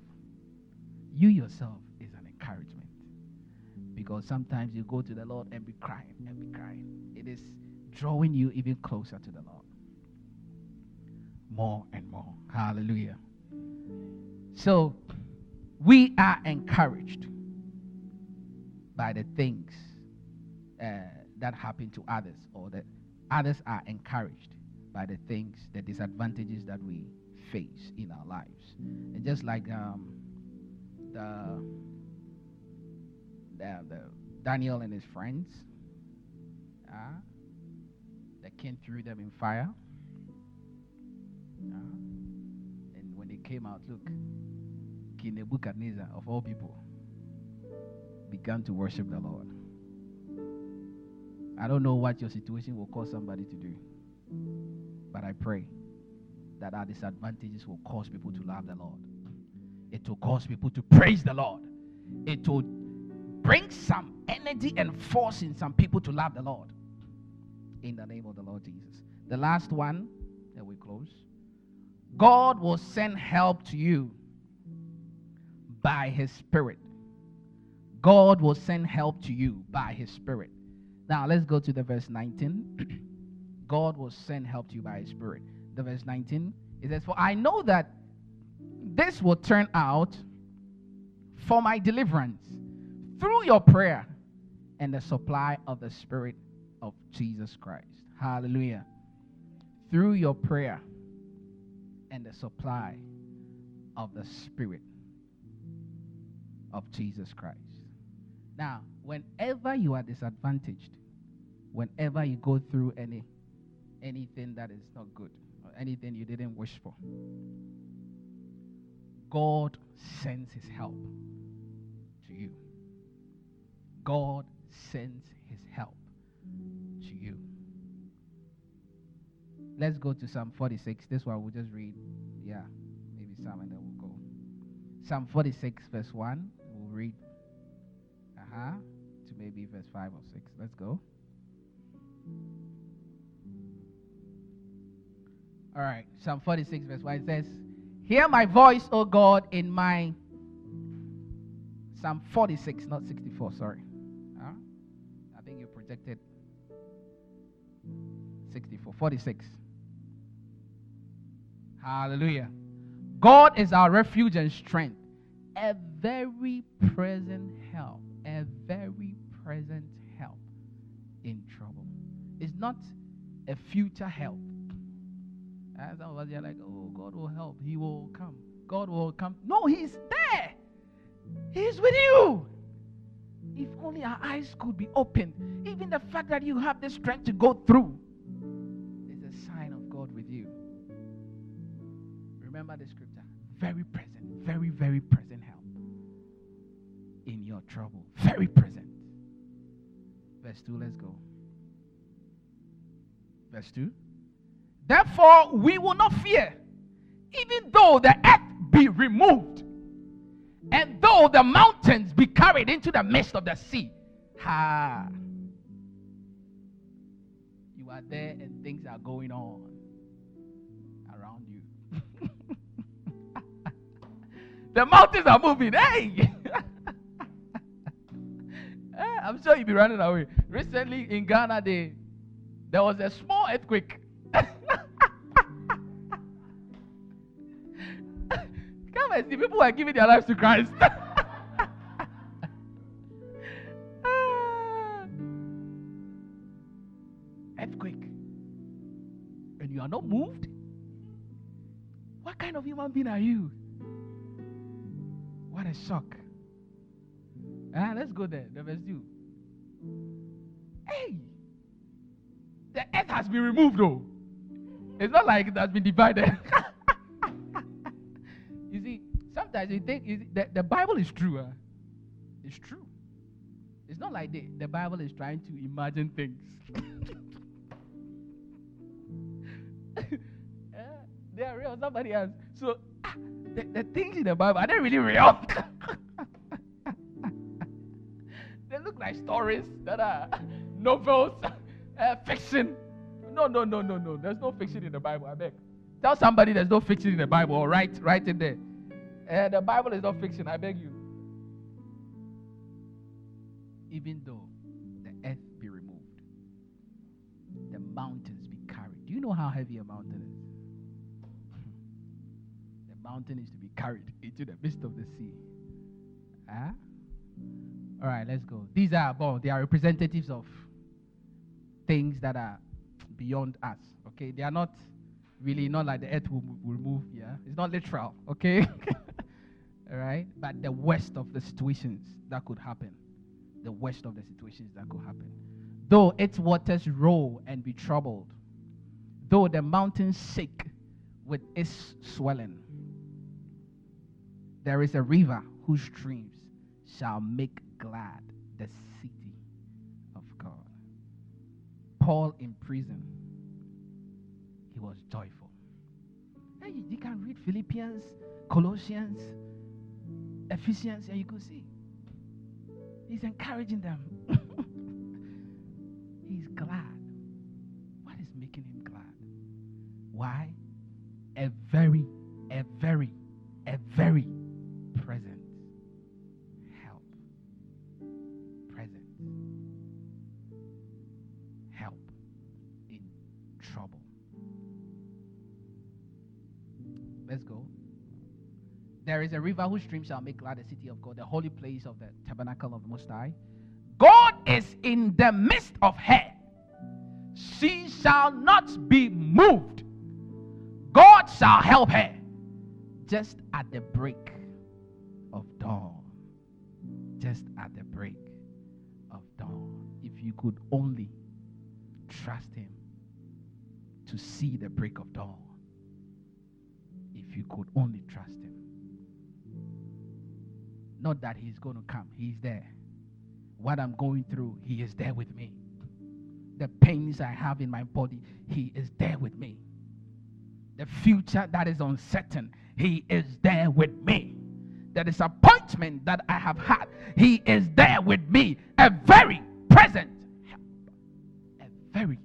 you yourself, is an encouragement. Because sometimes you go to the Lord and be crying and be crying. It is drawing you even closer to the Lord. More and more. Hallelujah. So, we are encouraged by the things uh, that happen to others, or that others are encouraged by the things, the disadvantages that we face in our lives. And just like um, the, the, the, Daniel and his friends, uh, the king threw them in fire. Uh, and when they came out, look, King Nebuchadnezzar, of all people, began to worship the Lord. I don't know what your situation will cause somebody to do, but I pray that our disadvantages will cause people to love the Lord. It will cause people to praise the Lord. It will bring some energy and force in some people to love the Lord. In the name of the Lord Jesus. The last one, that we close. God will send help to you by His Spirit. God will send help to you by His Spirit. Now let's go to the verse 19. God will send help to you by His Spirit. The verse 19 it says, For I know that this will turn out for my deliverance through your prayer and the supply of the Spirit of Jesus Christ. Hallelujah. Through your prayer and the supply of the Spirit of Jesus Christ. Now, whenever you are disadvantaged, whenever you go through any anything that is not good, or anything you didn't wish for, God sends his help to you. God sends Let's go to Psalm 46. This one we'll just read. Yeah, maybe Psalm and then we'll go. Psalm 46, verse 1. We'll read. Uh huh. To maybe verse 5 or 6. Let's go. All right. Psalm 46, verse 1. It says, Hear my voice, O God, in my. Psalm 46, not 64, sorry. Huh? I think you projected 64. 46. Hallelujah. God is our refuge and strength, a very present help, a very present help in trouble. It's not a future help. And some of us are like, oh, God will help. He will come. God will come. No, He's there. He's with you. If only our eyes could be opened. Even the fact that you have the strength to go through Remember the scripture. Very present, very, very present help in your trouble. Very present. Verse 2, let's go. Verse 2. Therefore, we will not fear, even though the earth be removed, and though the mountains be carried into the midst of the sea. Ha! You are there and things are going on. The mountains are moving. Hey! Eh, I'm sure you'll be running away. Recently in Ghana, they, there was a small earthquake. Come and see, people are giving their lives to Christ. earthquake. And you are not moved? Kind of human being are you? What a shock. Ah, let's go there. The verse 2. Hey! The earth has been removed, though. It's not like it has been divided. you see, sometimes you think you see, the, the Bible is true. Huh? It's true. It's not like the, the Bible is trying to imagine things. Eh, they are real. Somebody else. So, ah, the, the things in the Bible are they really real? they look like stories that are novels, uh, fiction. No, no, no, no, no. There's no fiction in the Bible. I beg. Tell somebody there's no fiction in the Bible. Or write, write it there. Uh, the Bible is not fiction. I beg you. Even though the earth be removed, the mountains be carried. Do you know how heavy a mountain is? Mountain is to be carried into the midst of the sea. Huh? All right, let's go. These are well, they are representatives of things that are beyond us. Okay, they are not really not like the earth will, will move. Yeah, it's not literal. Okay, all right. But the worst of the situations that could happen, the worst of the situations that could happen. Though its waters roll and be troubled, though the mountains shake with its swelling, there is a river whose streams shall make glad the city of God. Paul in prison, he was joyful. You can read Philippians, Colossians, Ephesians, and you could see he's encouraging them. he's glad. What is making him glad? Why? A very, a very, a very Let's go. There is a river whose stream shall make glad the city of God, the holy place of the tabernacle of the Most High. God is in the midst of her. She shall not be moved. God shall help her just at the break of dawn. Just at the break of dawn. If you could only trust Him to see the break of dawn. You could only trust Him. Not that He's going to come, He's there. what I'm going through, He is there with me. The pains I have in my body, He is there with me. The future that is uncertain, He is there with me. The disappointment that I have had, He is there with me. A very present. A very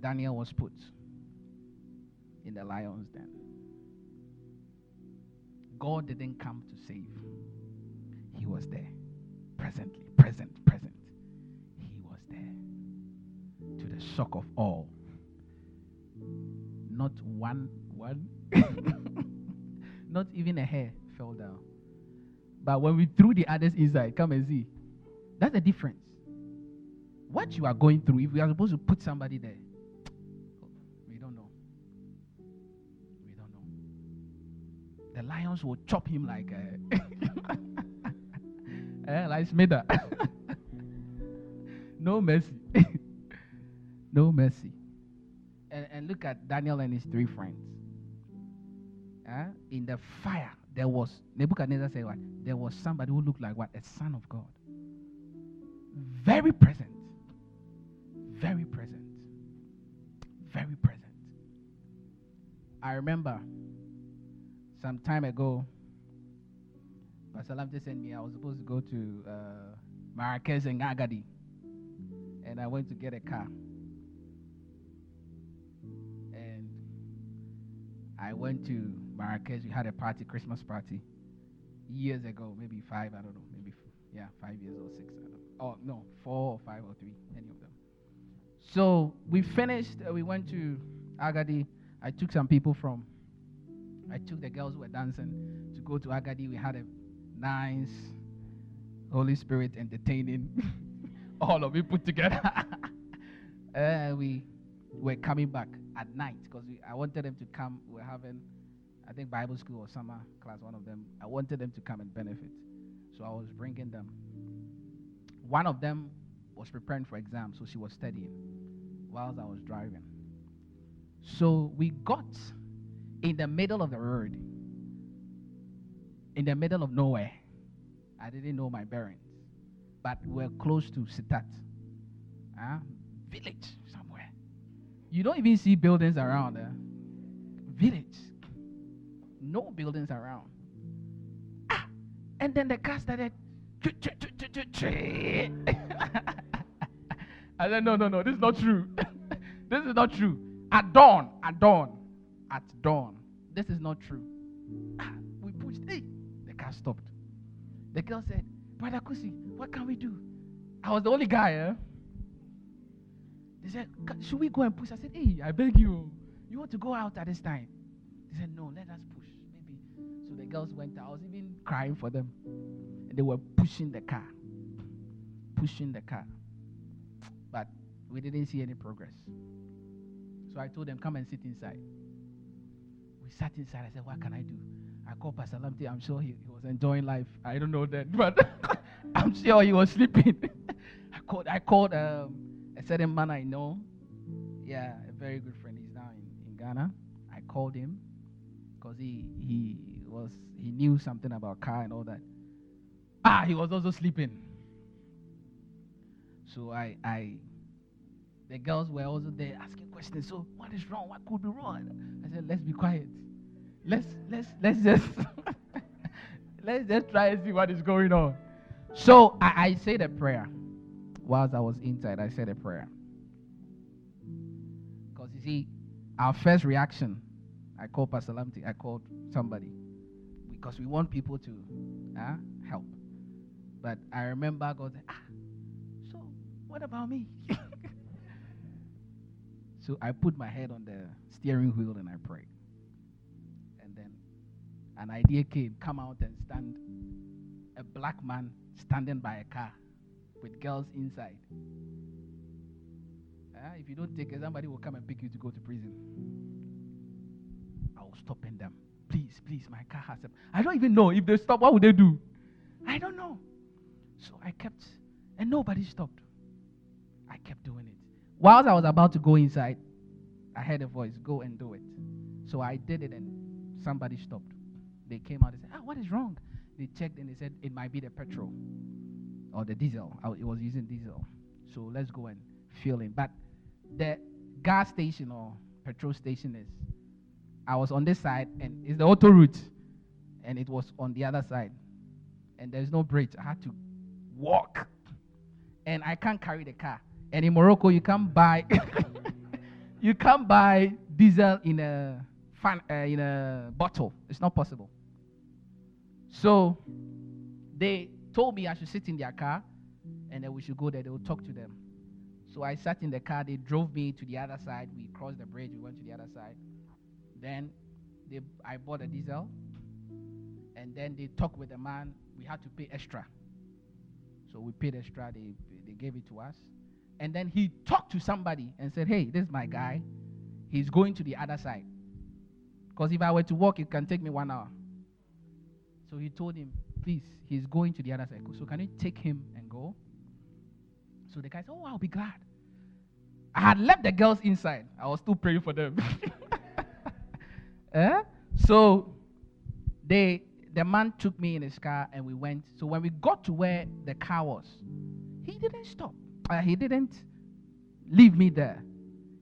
Daniel was put in the lion's den, God didn't come to save, He was there. Presently, present, present. He was there. To the shock of all. Not one, one, not even a hair fell down. But when we threw the others inside, come and see. That's the difference. What you are going through, if we are supposed to put somebody there, The lions will chop him like a eh, like Smither. no mercy. no mercy. And, and look at Daniel and his three friends. Eh? In the fire, there was Nebuchadnezzar said what? There was somebody who looked like what? A son of God. Very present. Very present. Very present. I remember some time ago, Pastor Lamte sent me. I was supposed to go to uh, Marrakesh and Agadir, and I went to get a car. And I went to Marrakesh. We had a party, Christmas party, years ago, maybe five. I don't know, maybe f- yeah, five years or six. I don't. Oh no, four or five or three, any of them. So we finished. Uh, we went to Agadir. I took some people from. I took the girls who were dancing to go to Agadir. We had a nice Holy Spirit entertaining all of it put together. uh, we were coming back at night because I wanted them to come. We are having, I think, Bible school or summer class, one of them. I wanted them to come and benefit. So I was bringing them. One of them was preparing for exam, so she was studying whilst I was driving. So we got in the middle of the road, in the middle of nowhere. I didn't know my bearings, but we're close to Settat, uh, village somewhere. You don't even see buildings around there. Village, no buildings around. Ah, and then the car started. I said, no, no, no, this is not true. this is not true. At dawn, at dawn, at dawn. This is not true. Ah, we pushed. Hey, the car stopped. The girl said, Brother Kusi, what can we do? I was the only guy, eh? They said, Should we go and push? I said, Hey, I beg you. You want to go out at this time? They said, No, let us push. Maybe. So the girls went out. I was even crying for them. And they were pushing the car. Pushing the car. But we didn't see any progress. So I told them, Come and sit inside. We sat inside. I said, What can I do? I called Pastor Lamte. I'm sure he, he, was enjoying life. I don't know that, but I'm sure he was sleeping. I called. I called um, a certain man I know. Yeah, a very good friend. He's now in, in Ghana. I called him because he he was he knew something about car and all that. Ah, he was also sleeping. So I I the girls were also there asking questions. So what is wrong? What could be wrong? I said, let's be quiet let's let's let's just let's just try and see what is going on. So I, I said a prayer whilst I was inside. I said a prayer because you see, our first reaction, I called Pastor Lamte, I called somebody because we want people to uh, help. But I remember God said, ah, so what about me? so I put my head on the steering wheel and I prayed And then an idea came come out and stand a black man standing by a car with girls inside. Uh, if you don't take it somebody will come and pick you to go to prison. I will stop them. Please please my car has a i don't even know if they stop what would they do? I don't know. So i kept and nobody stopped. I kept doing it whilst i was about to go inside i heard a voice go and do it So I did it, and somebody stopped. They came out and said, "Ah, what is wrong?" They checked and they said it might be the petrol or the diesel. I, it was using diesel. So let's go and fill in. But the gas station or petrol station is, I was on this side, and it's the auto route, and it was on the other side, and there's no bridge. I had to walk, and I can't carry the car. And in Morocco, you can't buy, you can't buy diesel in a fan, uh, in a bottle. It's not possible. So they told me I should sit in their car and then we should go there. They would talk to them. So I sat in the car. They drove me to the other side. We crossed the bridge. We went to the other side. Then they, I bought a diesel. And then they talked with the man. We had to pay extra. So we paid extra. They, they gave it to us. And then he talked to somebody and said, Hey, this is my guy. He's going to the other side. Because if I were to walk, it can take me one hour. So he told him, Please, he's going to the other side. So can you take him and go? So the guy said, Oh, I'll be glad. I had left the girls inside. I was still praying for them. eh? So they the man took me in his car and we went. So when we got to where the car was, he didn't stop. He didn't leave me there.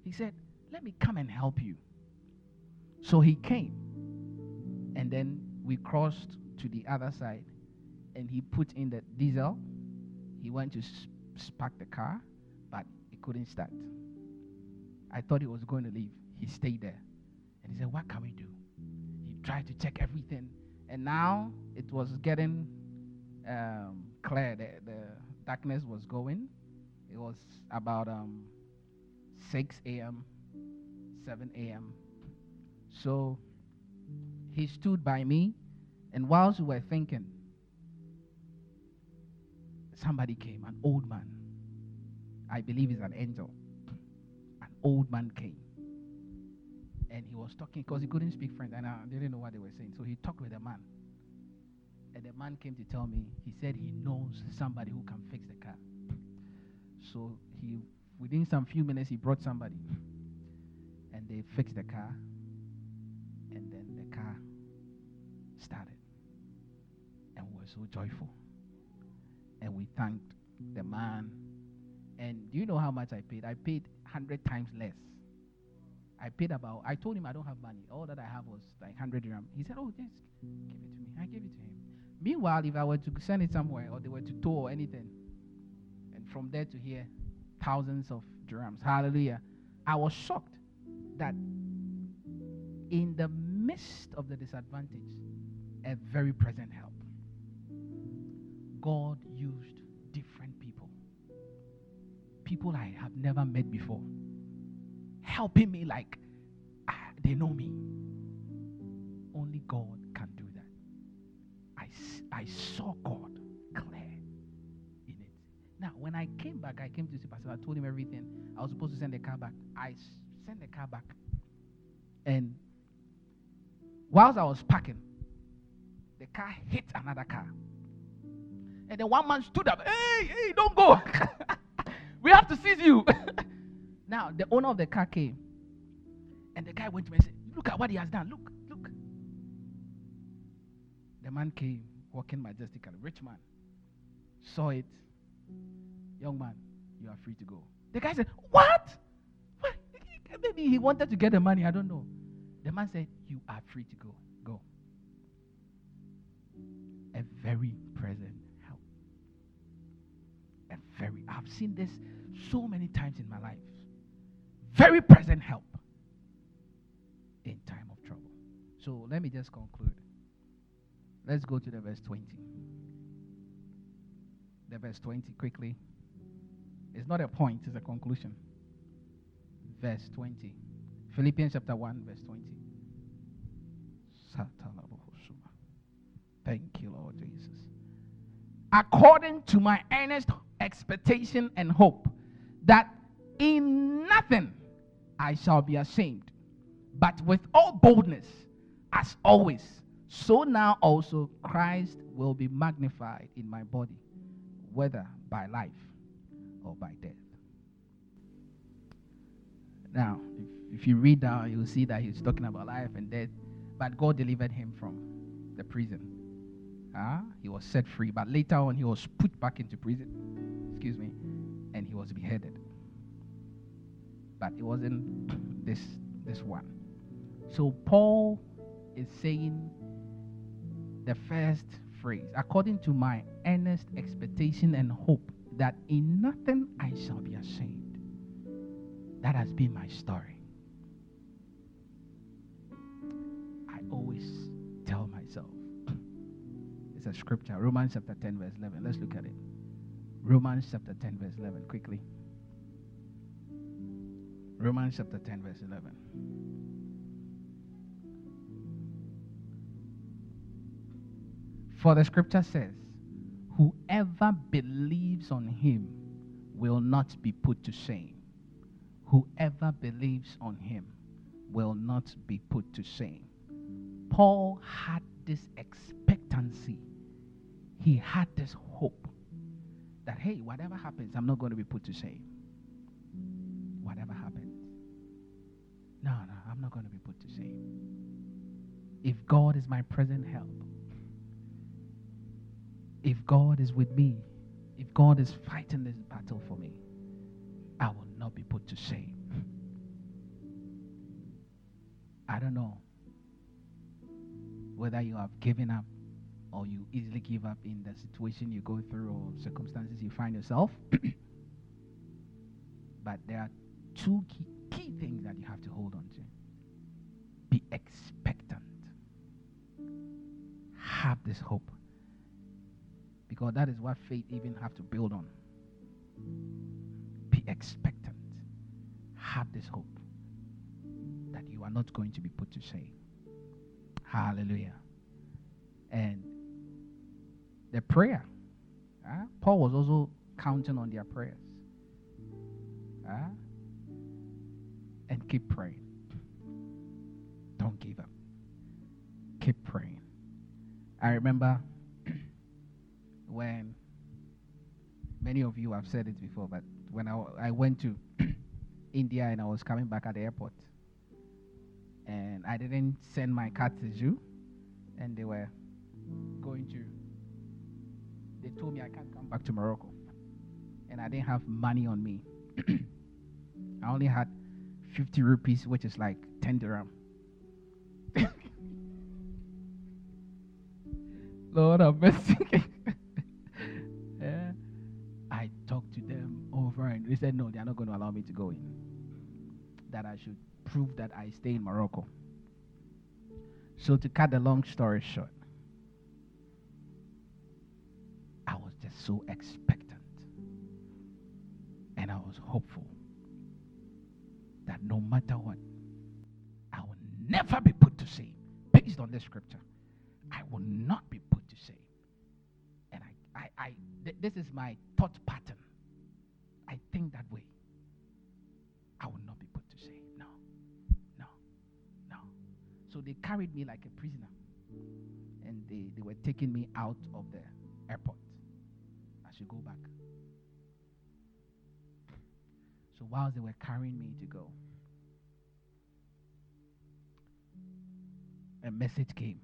He said, Let me come and help you. So he came. And then we crossed to the other side and he put in the diesel. He went to spark the car, but it couldn't start. I thought he was going to leave. He stayed there. And he said, What can we do? He tried to check everything. And now it was getting um, clear. The, the, darkness was going. It was about um, 6 a.m., 7 a.m. So he stood by me. And whilst we were thinking, somebody came, an old man. I believe he's an angel. An old man came. And he was talking because he couldn't speak French and I didn't know what they were saying. So he talked with a man. And the man came to tell me, he said he knows somebody who can fix the car. So he within some few minutes he brought somebody. And they fixed the car. And then the car started. And we were so joyful and we thanked the man. And do you know how much I paid? I paid 100 times less. I paid about, I told him I don't have money. All that I have was like 100 dirham. He said, Oh, just give it to me. I gave it to him. Meanwhile, if I were to send it somewhere or they were to tow or anything, from there to here, thousands of dirhams. Hallelujah. I was shocked that in the midst of the disadvantage, a very present help. God used different people. People I have never met before. Helping me like ah, they know me. Only God can do that. I, I saw God. Now, when I came back, I came to see Pastor. I told him everything. I was supposed to send the car back. I sent the car back. And whilst I was packing, the car hit another car. And then one man stood up. Hey, hey, don't go. we have to seize you. now, the owner of the car came. And the guy went to me and said, Look at what he has done. Look, look. The man came walking majestically. Rich man. Saw it. Young man, you are free to go. The guy said, What? what? Maybe he wanted to get the money. I don't know. The man said, You are free to go. Go. A very present help. A very, I've seen this so many times in my life. Very present help in time of trouble. So let me just conclude. Let's go to the verse 20. The verse 20 quickly. It's not a point, it's a conclusion. Verse 20. Philippians chapter 1, verse 20. Thank you, Lord Jesus. According to my earnest expectation and hope that in nothing I shall be ashamed, but with all boldness, as always, so now also Christ will be magnified in my body, whether by life or by death. Now, if, if you read down, you'll see that he's talking about life and death, but God delivered him from the prison. Uh, he was set free, but later on, he was put back into prison. Excuse me, and he was beheaded. But it wasn't this this one. So Paul is saying the first phrase, according to my earnest expectation and hope that in nothing I shall be ashamed. That has been my story. I always tell myself, it's a scripture, Romans chapter 10, verse 11. Let's look at it. Romans chapter 10, verse 11, quickly. Romans chapter 10, verse 11. For the scripture says, Whoever believes on him will not be put to shame. Whoever believes on him will not be put to shame. Paul had this expectancy. He had this hope that, hey, whatever happens, I'm not going to be put to shame. Whatever happens. No, no, I'm not going to be put to shame. If God is my present help, if God is with me, if God is fighting this battle for me, I will not be put to shame. I don't know whether you have given up or you easily give up in the situation you go through or circumstances you find yourself. but there are two key, key things that you have to hold on to be expectant, have this hope because that is what faith even have to build on. Be expectant. Have this hope that you are not going to be put to shame. Hallelujah. And the prayer. Uh, Paul was also counting on their prayers. Uh, and keep praying. Don't give up. Keep praying. I remember many of you have said it before, but when I, I went to India and I was coming back at the airport, and I didn't send my card to you, and they were going to, they told me I can't come back to Morocco, and I didn't have money on me. I only had 50 rupees, which is like 10 dirham. Lord have mercy. They said, no, they are not going to allow me to go in. That I should prove that I stay in Morocco. So, to cut the long story short, I was just so expectant. And I was hopeful that no matter what, I will never be put to shame. Based on this scripture, I will not be put to shame. And I, I, I th- this is my thought pattern. Think that way, I will not be put to shame. No, no, no. So they carried me like a prisoner. And they, they were taking me out of the airport. I should go back. So whilst they were carrying me to go, a message came.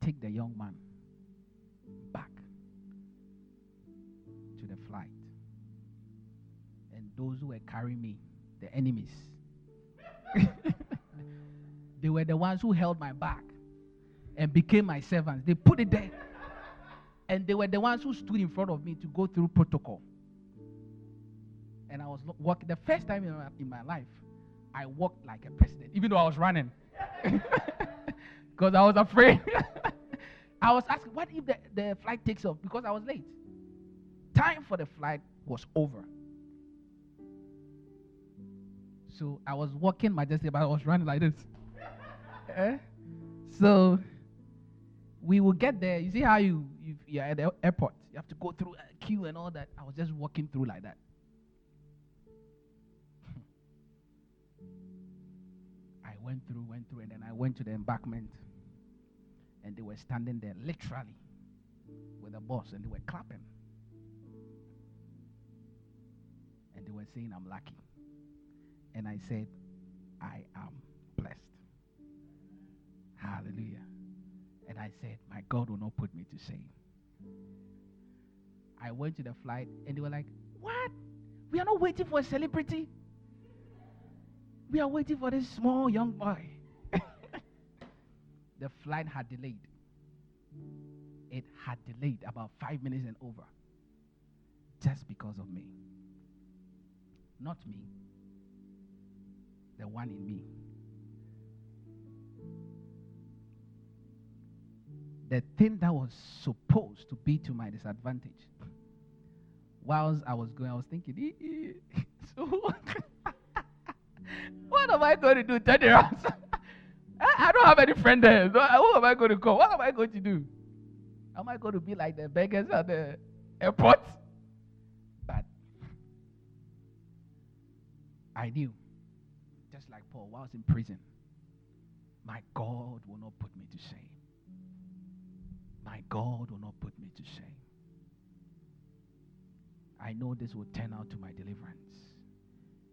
Take the young man the flight. And those who were carrying me, the enemies, they were the ones who held my back and became my servants. They put it there. And they were the ones who stood in front of me to go through protocol. And I was walking, the first time in my, in my life, I walked like a president, even though I was running. Because I was afraid. I was asking, what if the, the flight takes off? Because I was late time for the flight was over. So I was walking majestic, but I was running like this. eh? So we will get there. You see how you, you you're at the airport. You have to go through a queue and all that. I was just walking through like that. I went through, went through, and then I went to the embankment. And they were standing there literally with the boss and they were clapping. They were saying I'm lucky. And I said, I am blessed. Hallelujah. And I said, My God will not put me to shame. I went to the flight and they were like, What? We are not waiting for a celebrity. We are waiting for this small young boy. the flight had delayed. It had delayed about five minutes and over just because of me. Not me, the one in me. The thing that was supposed to be to my disadvantage. Whilst I was going, I was thinking, so what am I going to do? Turn around. I don't have any friend there. Who am I going to call? What am I going to do? Am I going to be like the beggars at the airport? I knew, just like Paul, while I was in prison, my God will not put me to shame. My God will not put me to shame. I know this will turn out to my deliverance.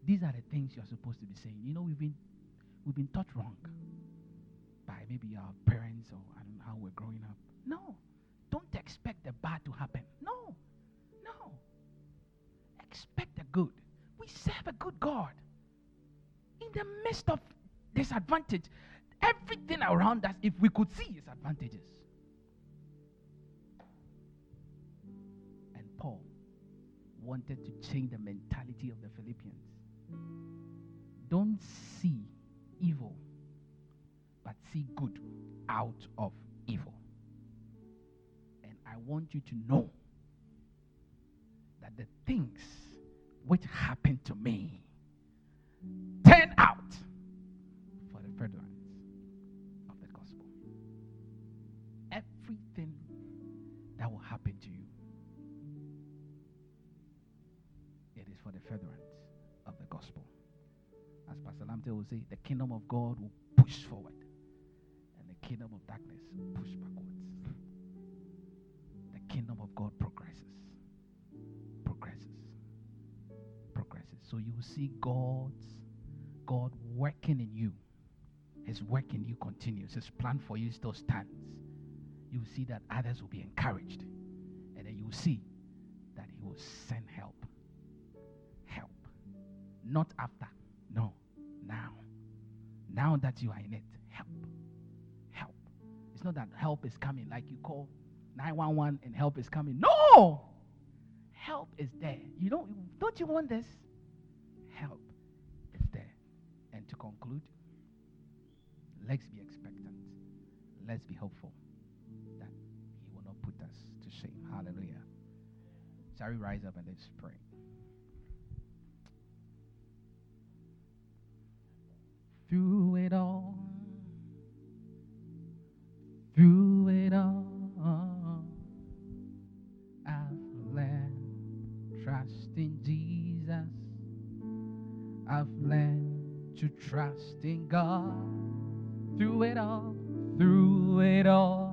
These are the things you're supposed to be saying. You know, we've been we've been taught wrong by maybe our parents or I don't know how we're growing up. No. Don't expect the bad to happen. No. Serve a good God. In the midst of disadvantage, everything around us, if we could see its advantages. And Paul wanted to change the mentality of the Philippians. Don't see evil, but see good out of evil. And I want you to know that the things which happened to me turn out for the furtherance of the gospel. Everything that will happen to you, it is for the furtherance of the gospel. As Pastor Lamte will say, the kingdom of God will push forward, and the kingdom of darkness push backwards. The kingdom of God progresses, progresses, So you will see God's God working in you. His work in you continues. His plan for you still stands. You will see that others will be encouraged, and then you will see that He will send help. Help, not after. No, now. Now that you are in it, help. Help. It's not that help is coming like you call 911 and help is coming. No! Help is there. You don't don't you want this? To conclude, let's be expectant. Let's be hopeful that he will not put us to shame. Hallelujah. Shall we rise up and let's pray? through it all, trust in God. Through it all, through it all,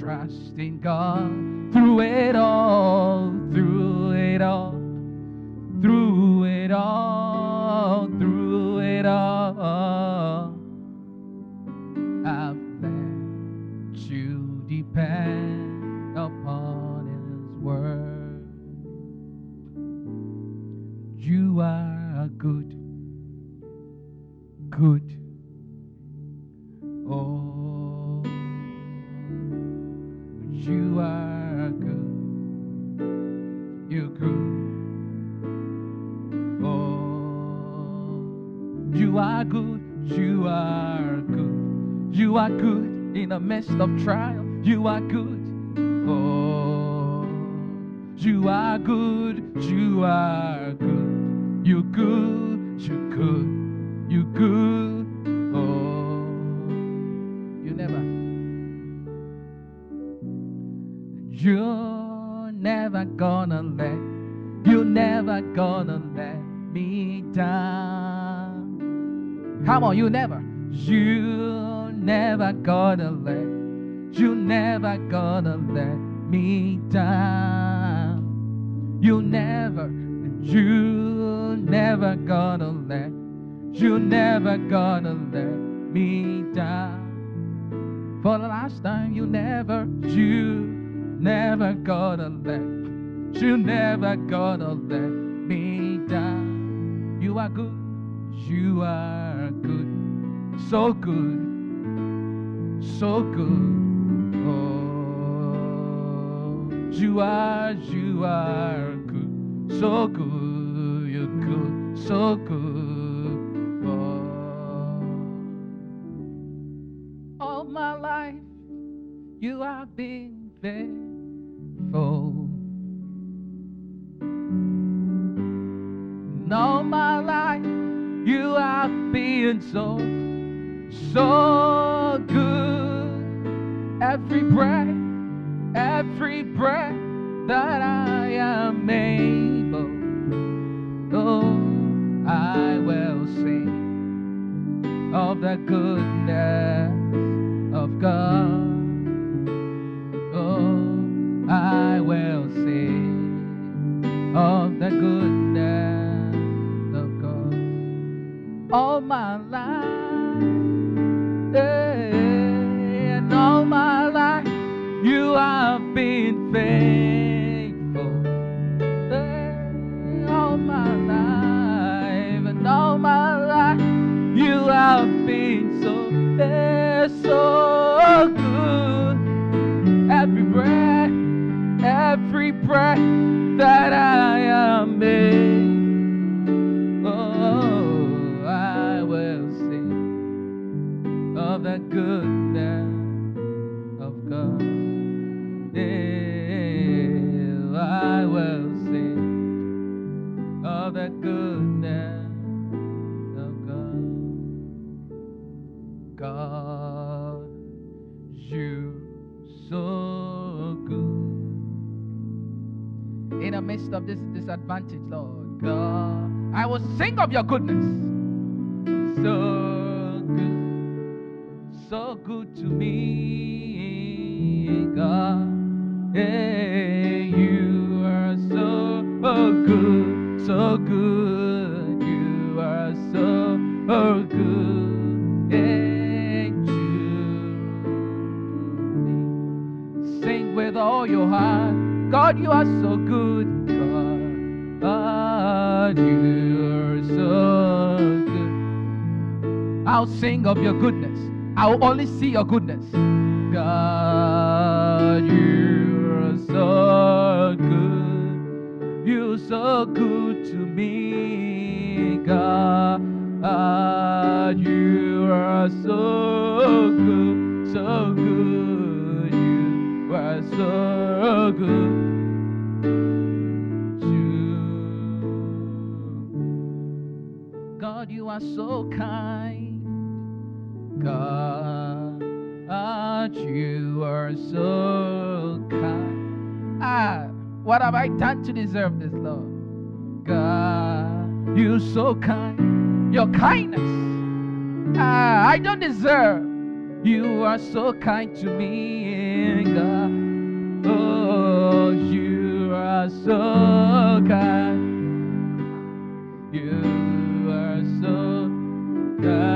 trust in God. Me down. For the last time, you never, you never gonna let, you never gonna let me down. You are good, you are good, so good, so good. Oh, you are, you are good, so good, you're good, so good. Life you have been faithful. And all my life you have been so, so good. Every breath, every breath that I am able, oh, I will sing of the goodness God. Oh, I will sing of the goodness of God all my life. eh, And all my life, you have been faithful. All my life, and all my life, you have been so, so good. Every breath, every breath that I am in. Oh, I will sing of the goodness of God. Yeah, I will sing of the goodness so good. In the midst of this disadvantage, Lord God, I will sing of your goodness. So good, so good to me, God. Yeah, you are so good, so good. You are so good. With all your heart. God, you are so good. God, God you are so good. I'll sing of your goodness. I'll only see your goodness. God, you are so good. You're so good to me. God, you are so good, so good. Are so good. God, you are so kind. God, you are so kind. Ah, what have I done to deserve this, Lord? God, you're so kind. Your kindness, ah, I don't deserve. You are so kind to me, God. Oh, you are so kind. You are so kind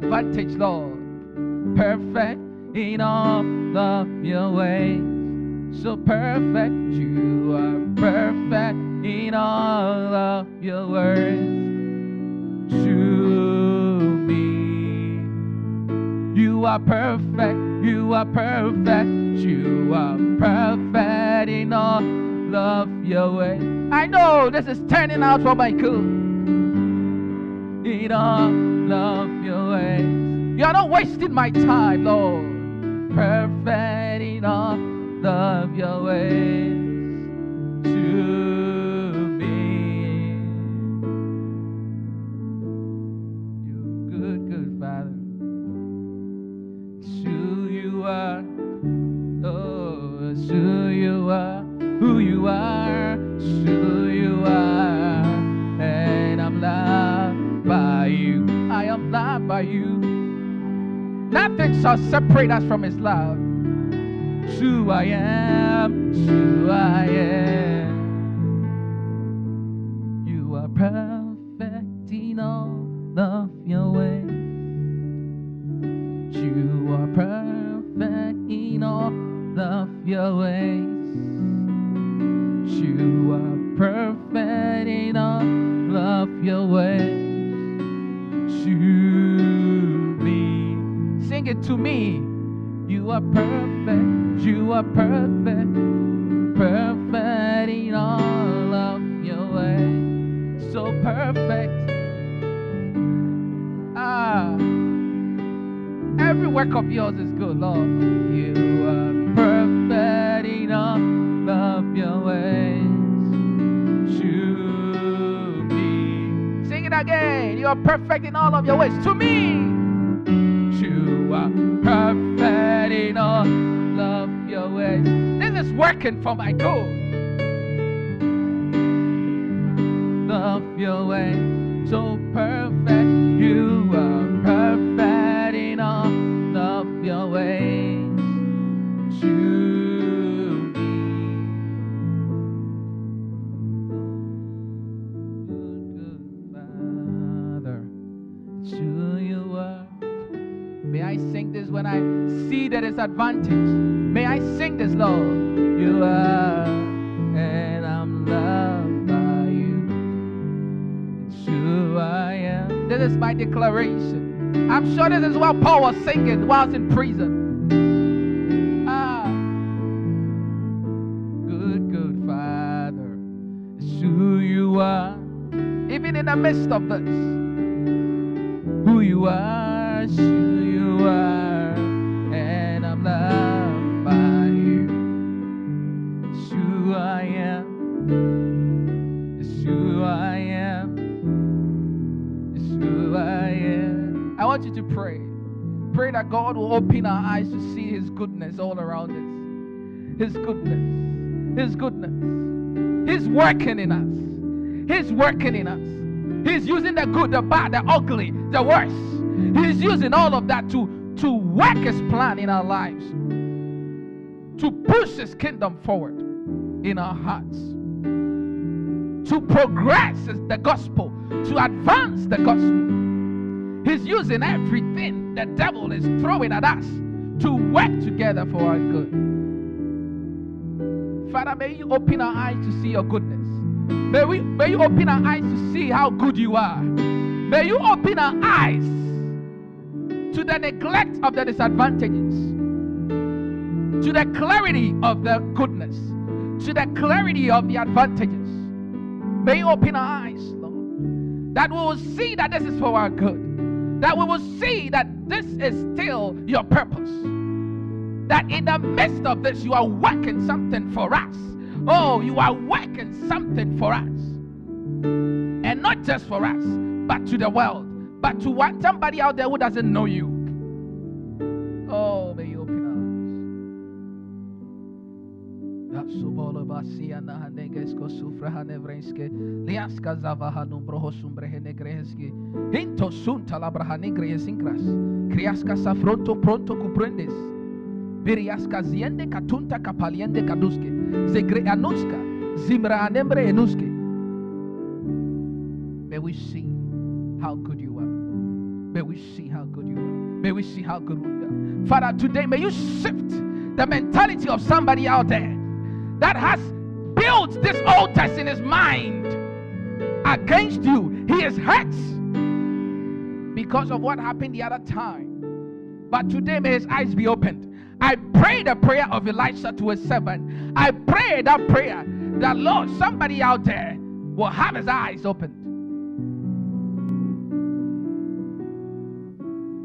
this disadvantage, Lord. Perfect in all of your ways. So perfect, you are perfect in all of your words to me. You are perfect, you are perfect, you are perfect in all of your ways. I know this is turning out for my good. In all of your ways. You are not wasting my time, Lord. Perfect in all of your ways to by you. Nothing shall separate us from His love. Who I am. Who I am. You are perfect in all of your ways. You are perfect in all of your ways. You are perfect in all of your ways. To me. You are perfect. You are perfect. Perfect in all of your ways. So perfect. Ah. Every work of yours is good, Lord. You are perfect in all of your ways. To me. Sing it again. You are perfect in all of your ways. To me. You perfect in all of your ways. This is working for my good. Love your ways. So perfect. You are perfect in all of your ways. To advantage. May I sing this, Lord. You are, and I'm loved by you. It's who I am. This is my declaration. I'm sure this is what Paul was singing whilst in prison. Ah, good, good Father. It's who you are. Even in the midst of this, who you are, God will open our eyes to see His goodness all around us. His goodness. His goodness. He's working in us. He's working in us. He's using the good, the bad, the ugly, the worst. He's using all of that to, to work His plan in our lives, to push His kingdom forward in our hearts, to progress the gospel, to advance the gospel. He's using everything the devil is throwing at us to work together for our good. Father, may you open our eyes to see your goodness. May, we, may you open our eyes to see how good you are. May you open our eyes to the neglect of the disadvantages, to the clarity of the goodness, to the clarity of the advantages. May you open our eyes, Lord, that we will see that this is for our good, that we will see that this is still your purpose, that in the midst of this, you are working something for us. Oh, you are working something for us. And not just for us, but to the world, but to one, somebody out there who doesn't know you. Subolo basia na haneges ko sufra hanevrenske liaska zavaha numbroho sumbre sunta kriaska safronto pronto biriaska ziende katunta kapaliende kaduske zegre anuska zimra anembre enuske may we see how good you are May we see how good you are. May we see how good you are. Father, today may you shift the mentality of somebody out there that has built this altars in his mind against you. He is hurt because of what happened the other time. But today may his eyes be opened. I pray the prayer of Elisha to his servant. I pray that prayer that Lord, somebody out there will have his eyes opened.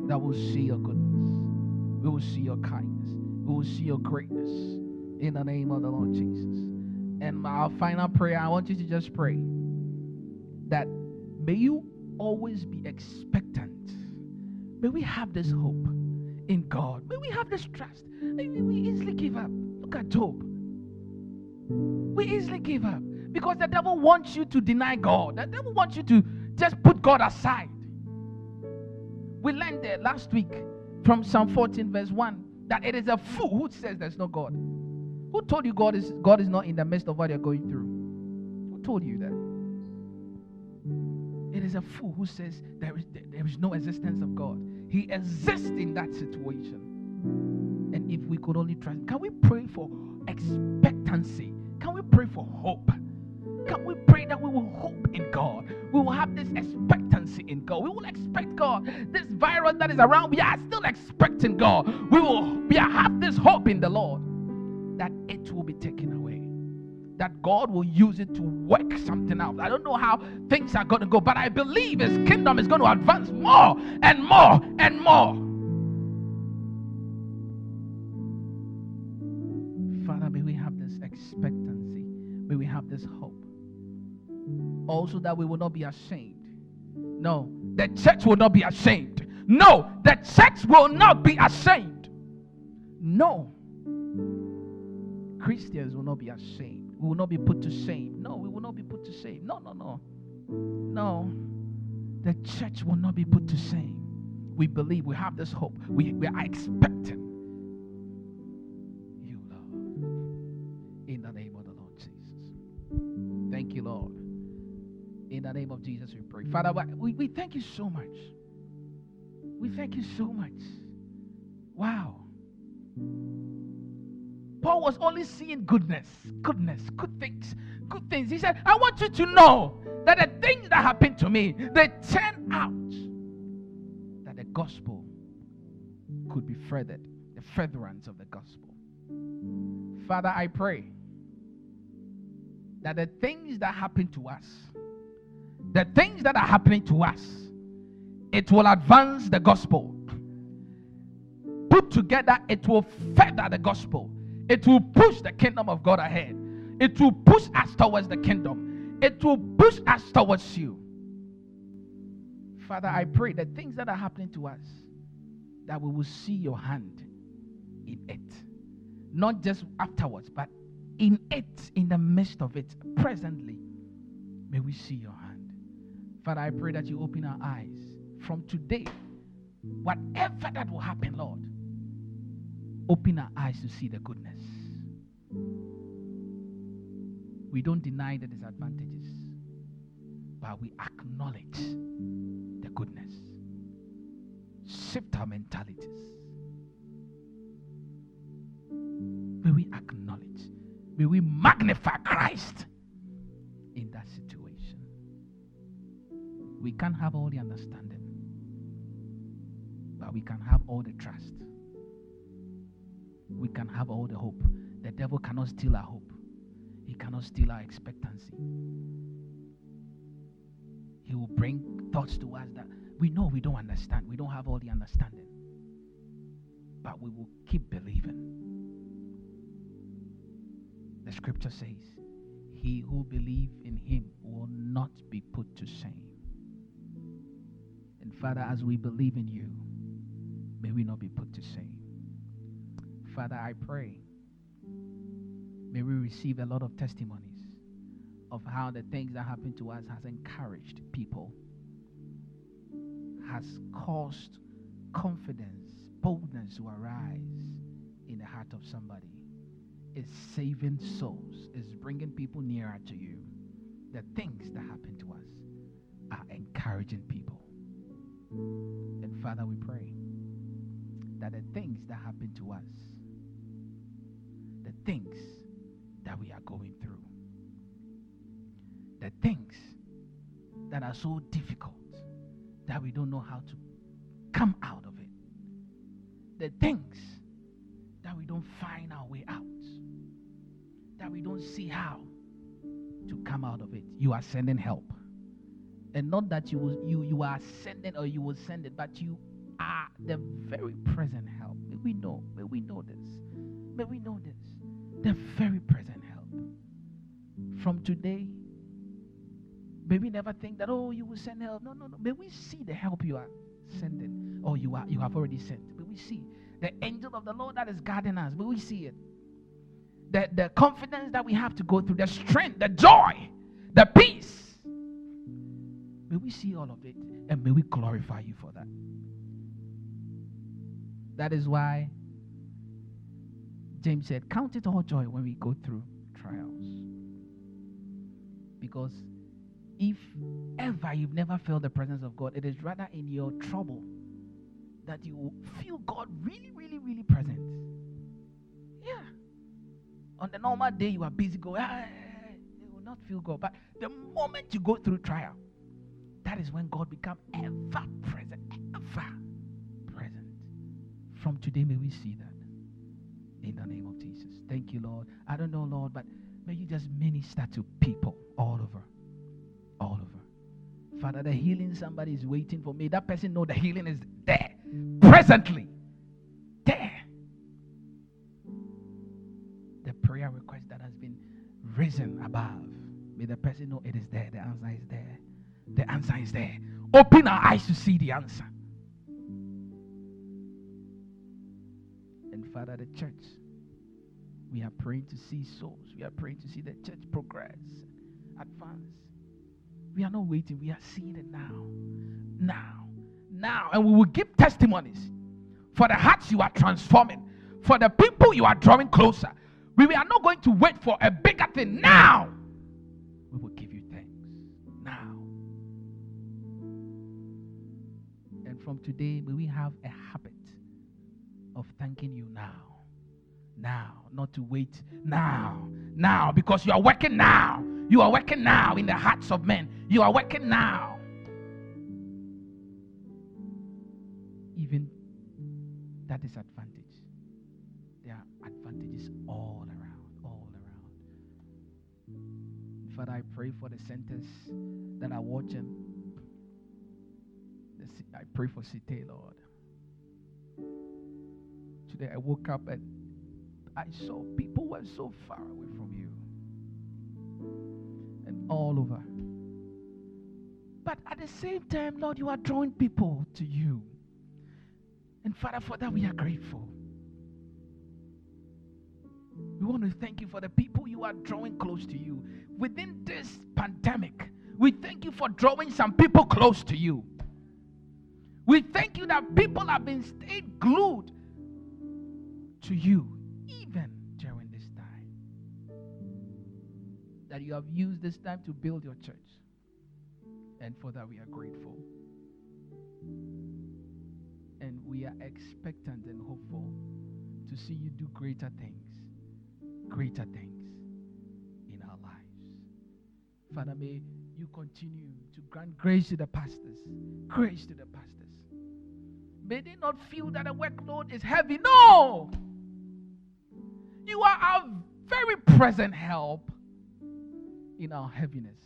That will see your goodness. We will see your kindness. We will see your greatness. In the name of the Lord Jesus. And our final prayer, I want you to just pray that may you always be expectant. May we have this hope in God. May we have this trust. May we easily give up. Look at Job. We easily give up because the devil wants you to deny God. The devil wants you to just put God aside. We learned there last week from Psalm 14, verse 1, that it is a fool who says there's no God. Who told you God is God is not in the midst of what you're going through? Who told you that? It is a fool who says there is, there is no existence of God. He exists in that situation. And if we could only trust, can we pray for expectancy? Can we pray for hope? Can we pray that we will hope in God? We will have this expectancy in God. We will expect God. This virus that is around, we are still expecting God. We will we have this hope in the Lord that it will be taken away. That God will use it to work something out. I don't know how things are going to go, but I believe His kingdom is going to advance more and more and more. Father, may we have this expectancy. May we have this hope also that we will not be ashamed. No, the church will not be ashamed. No, the church will not be ashamed. No, Christians will not be ashamed. We will not be put to shame. No, we will not be put to shame. No, no, no. No, the church will not be put to shame. We believe, we have this hope. We, we are expecting you, Lord. In the name of the Lord Jesus. Thank you, Lord. In the name of Jesus, we pray. Father, we, we thank you so much. We thank you so much. Paul was only seeing goodness, goodness, good things, good things. He said, I want you to know that the things that happen to me, they turn out that the gospel could be furthered, the furtherance of the gospel. Father, I pray that the things that happen to us, the things that are happening to us, it will advance the gospel. Put together, it will further the gospel. It will push the kingdom of God ahead. It will push us towards the kingdom. It will push us towards you. Father, I pray that things that are happening to us, that we will see your hand in it. Not just afterwards, but in it, in the midst of it, presently. May we see your hand. Father, I pray that you open our eyes from today. Whatever that will happen, Lord, open our eyes to see the goodness. We don't deny the disadvantages, but we acknowledge the goodness. Shift our mentalities. May we acknowledge, may we magnify Christ in that situation. We can't have all the understanding, but we can have all the trust. We can have all the hope. The devil cannot steal our hope, he cannot steal our expectancy. He will bring thoughts to us that we know we don't understand. We don't have all the understanding. But we will keep believing. The scripture says, He who believes in him will not be put to shame. And Father, as we believe in you, may we not be put to shame. Father, I pray, may we receive a lot of testimonies of how the things that happen to us has encouraged people, has caused confidence, boldness to arise in the heart of somebody. Is saving souls, is bringing people nearer to you. The things that happen to us are encouraging people. And Father, we pray that the things that happen to us, things that we are going through, the things that are so difficult that we don't know how to come out of it, the things that we don't find our way out, that we don't see how to come out of it, you are sending help. And not that you will, you you are sending or you will send it, but you are the very present help. May we know, may we know this. May we know this. The very present help. From today, may we never think that, oh, you will send help. No, no, no. May we see the help you are sending. Or you are you have already sent. May we see the angel of the Lord that is guarding us. May we see it. The, the confidence that we have to go through, the strength, the joy, the peace. May we see all of it and may we glorify you for that. That is why James said, Count it all joy when we go through trials. Because if ever you've never felt the presence of God, it is rather in your trouble that you feel God really, really, really present. Yeah. On the normal day, you are busy going, ah, you will not feel God. But the moment you go through trial, that is when God becomes ever present, ever present. From today, may we see that in the name of Jesus. Thank you, Lord. I don't know, Lord, but may you just minister to people all over. All over. Father, the healing somebody is waiting for me. That person know the healing is there, presently. There. The prayer request that has been risen above. May the person know it is there. The answer is there. The answer is there. Open our eyes to see the answer. Father, the church, we are praying to see souls. We are praying to see the church progress, advance. We are not waiting. We are seeing it now. Now. Now. And we will give testimonies for the hearts you are transforming, for the people you are drawing closer. We are not going to wait for a bigger thing. Now. We will give you thanks. Now. And from today, may we have a habit of thanking you now. Now, not to wait now. Now, because you are working now. You are working now in the hearts of men. You are working now. Even that is advantage. There are advantages all around, all around. Father, I pray for the centers that are watching. I pray for Cite, Lord. Today I woke up and I saw people were so far away from you and all over. But at the same time, Lord, you are drawing people to you. And Father, for that we are grateful. We want to thank you for the people you are drawing close to you. Within this pandemic, we thank you for drawing some people close to you. We thank you that people have been stayed glued to you even during this time. That you have used this time to build your church. And for that, we are grateful. And we are expectant and hopeful to see you do greater things, greater things in our lives. Father, may you continue to grant grace to the pastors, grace to the pastors. May they not feel that the workload is heavy. No! You are our very present help in our heaviness.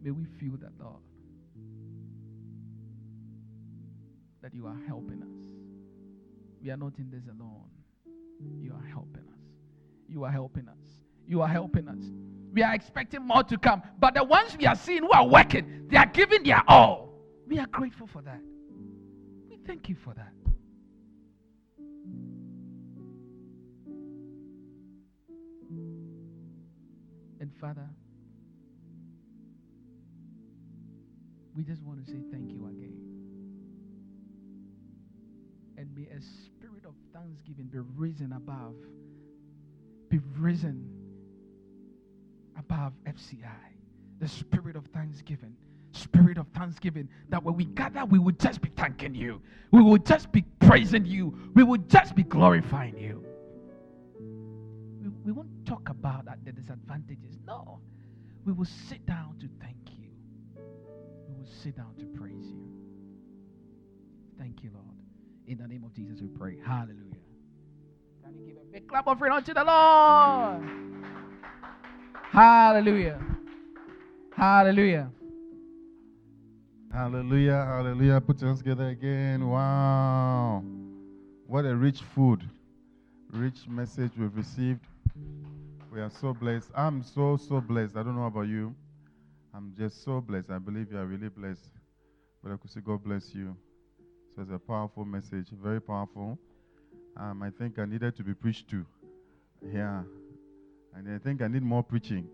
May we feel that, Lord, that you are helping us. We are not in this alone. You are helping us. You are helping us. You are helping us. We are expecting more to come. But the ones we are seeing who are working, they are giving their all. We are grateful for that. We thank you for that. Father, we just want to say thank you again. And may a spirit of thanksgiving be risen above, be risen above FCI, the spirit of thanksgiving. Spirit of thanksgiving. That when we gather, we will just be thanking you. We will just be praising you. We will just be glorifying you. We, we won't talk about the disadvantages. No. We will sit down to thank you. We will sit down to praise you. Thank you, Lord. In the name of Jesus, we pray. Hallelujah. Can you give a big clap offering unto the Lord? Hallelujah. Hallelujah. Hallelujah, hallelujah. Put your hands together again. Wow. What a rich food, rich message we've received. We are so blessed. I'm so, so blessed. I don't know about you. I'm just so blessed. I believe you are really blessed. But I could say, God bless you. So it's a powerful message, very powerful. Um, I think I needed to be preached to. Yeah. And I think I need more preaching.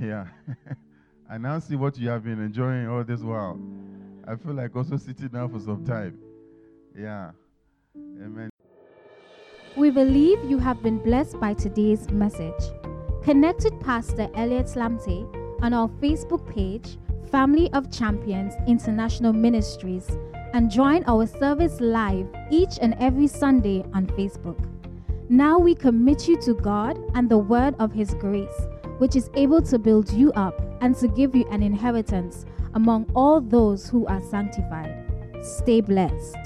Yeah. I now see what you have been enjoying all this while. I feel like also sitting down for some time. Yeah. Amen. We believe you have been blessed by today's message. Connect with Pastor Elliot Lamte on our Facebook page, Family of Champions International Ministries, and join our service live each and every Sunday on Facebook. Now we commit you to God and the word of His grace, which is able to build you up and to give you an inheritance among all those who are sanctified. Stay blessed.